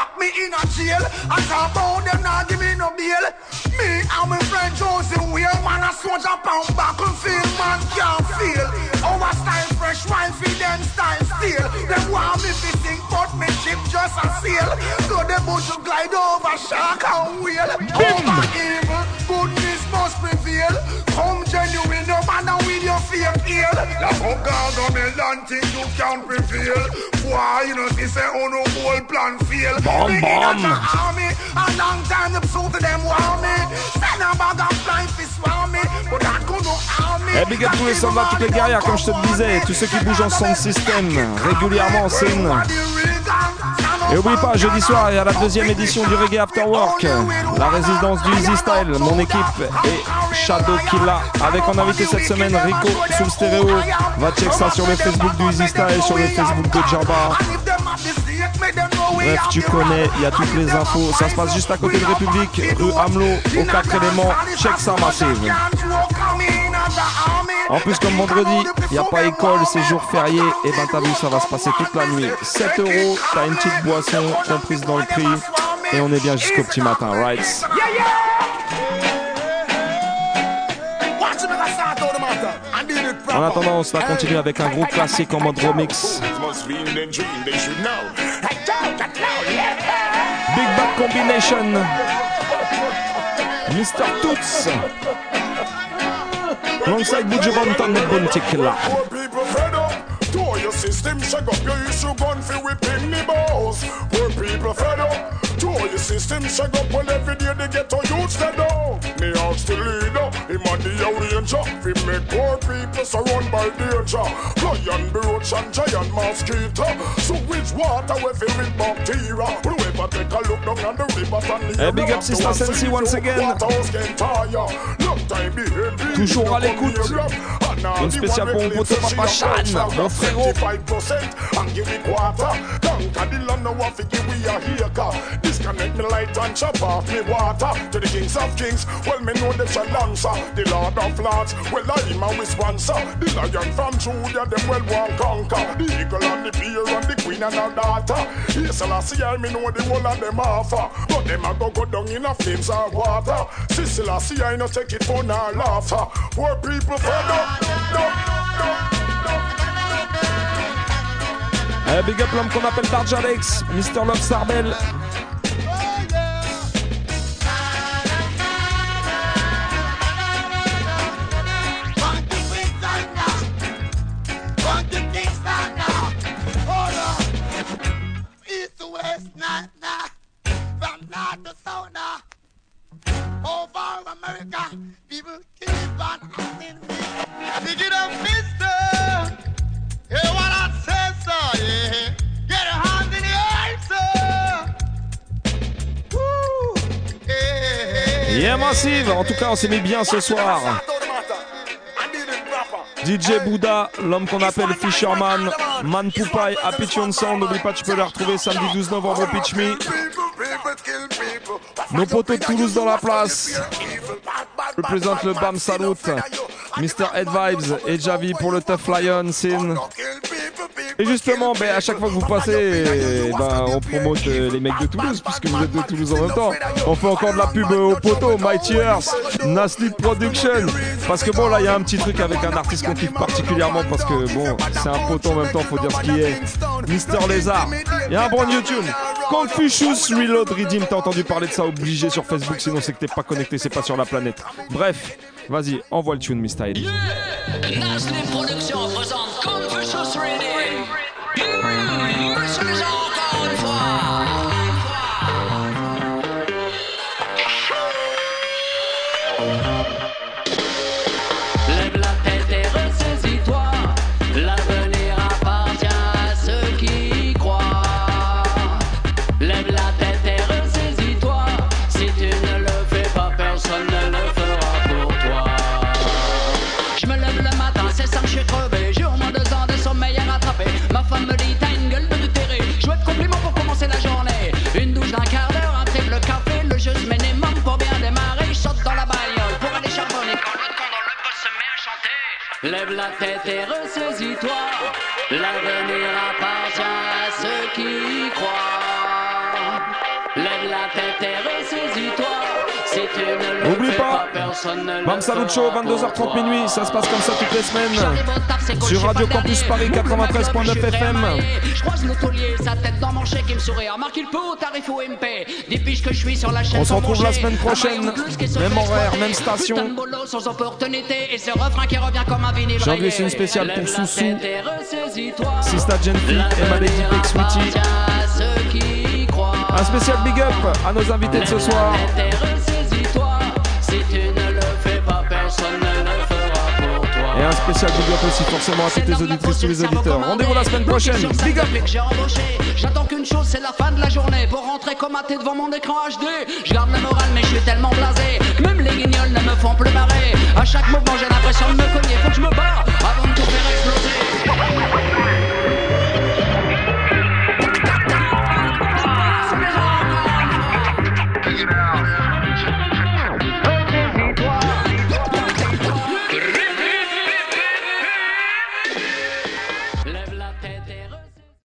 S23: lock me in a jail. I talk about them not give me no bail. Me and my friend Josie, we a man a soldier pound battlefield, man can't feel. Our style fresh, wine feed them style steel. Them want me to sing, but me ship just a sail. So boat to glide over shark and whale. Over evil, goodness must prevail. Come genuine, no matter with your fake ill. Like a gargamel, don't think you can prevail. Why, you know, they say, no, whole plan fail.
S6: Bom,
S23: Me in a
S6: bom.
S23: the army, a long time the suit of them want me. Send a bag of flying fish want me, but that could no harm me.
S6: Eh, big up tous les soldats, toutes les guerrières, comme je te le disais, tous ceux qui bougent en son système, régulièrement en scène. Et oublie pas, jeudi soir, il y a la deuxième édition du Reggae After Work, la résidence du Easy Style. Mon équipe et Shadow Killa, avec en invité cette semaine Rico sous le stéréo. Va check ça sur le Facebook du Easy Style, sur le Facebook de Jabba. Bref, tu connais, il y a toutes les infos. Ça se passe juste à côté de République, rue Hamelot, au 4 éléments. Check ça, massive. En plus, comme vendredi, il n'y a pas école, c'est jour férié. Et ben, t'as vu, ça va se passer toute la nuit. 7 euros, t'as une petite boisson comprise dans le prix. Et on est bien jusqu'au petit matin, right? En attendant, on va continuer avec un gros classique en mode remix. Big Bad Combination. Mr. Toots. Alongside Buju Banton and Bounty Killer.
S25: Poor people fed up. Your system, shag up your issue gun whipping the balls. Poor people fed up. To your system, shag up well every day they get to youth fed up. Me ask the leader, him and the ranger. We make poor people surrounded by danger. Lion, roach and giant mosquito. So which water we fill with bacteria? Whoever take a look down on the river and the
S6: Hey, big up Sister Sensi once again.
S25: Waterhouse can tire. Long time behavior.
S6: Toujours à l'écoute. Une spéciale pour mon pote Papa Chan, mon frérot.
S25: 55% and give it water. Conquer the land, now I figure we are here. car Disconnect me light and chop off me water. To the kings of kings, well, me know them shall answer. The lord of lords, well, I'm a sponsor. The lion from Judah, them well want conquer. The eagle and the bear and the queen and her daughter. Yes, I see I me know the whole of them offer. But them a go go down in a flames of water. I see I no take it for no laughter. Poor people fed up.
S6: Eh, big up l'homme qu'on appelle Darj Alex, Mr. Love Sarbel.
S23: Over America, people keep on
S6: massive. En tout cas, on s'est mis bien ce soir. DJ Bouddha, l'homme qu'on appelle Fisherman, Man Poupai, Happy Tune Sound, n'oublie pas, tu peux les retrouver samedi 12 novembre au Pitch Me. Nos potos de Toulouse dans la place. Représente le BAM Salut, Mr. Head Vibes et Javi pour le Tough Lion, Sin. Et justement, ben, à chaque fois que vous passez, ben, on promote euh, les mecs de Toulouse, puisque vous êtes de Toulouse en même temps. On fait encore de la pub euh, au poteau, Mighty Earth, Nasty Production. Parce que bon, là, il y a un petit truc avec un artiste qu'on kiffe particulièrement, parce que bon, c'est un poteau en même temps, faut dire ce qui est. Mister Lézard. Il y a un bon YouTube. Confucius Reload Redeem, t'as entendu parler de ça obligé sur Facebook, sinon c'est que t'es pas connecté, c'est pas sur la planète. Bref, vas-y, envoie le tune, Mr. Eddie.
S11: Nasty Productions
S26: La tête et ressaisis-toi.
S6: Bam Salut Show, 22h30 minuit, ça se passe comme ça toutes les semaines. Sur Radio Campus Paris 93.9 FM.
S11: Chèque, me sourit. Tarif.
S6: On se retrouve la semaine prochaine, même horaire, même station.
S11: Sans opportunité. Et ce
S6: une spéciale pour Soussou. Sista Genfi et
S26: y croient.
S6: Un spécial big up à nos invités de ce soir. un spécial Big Up aussi forcément à toutes les auditrices, les auditeurs. Rendez-vous la semaine prochaine. Big Up
S11: J'attends qu'une chose, c'est la fin de la journée. Pour rentrer comme athée devant mon écran HD, je garde la morale, mais je suis tellement blasé. Même les guignols ne me font plus marrer. À chaque mouvement, j'ai l'impression de me cogner. Faut que je me barre avant de tout faire exploser.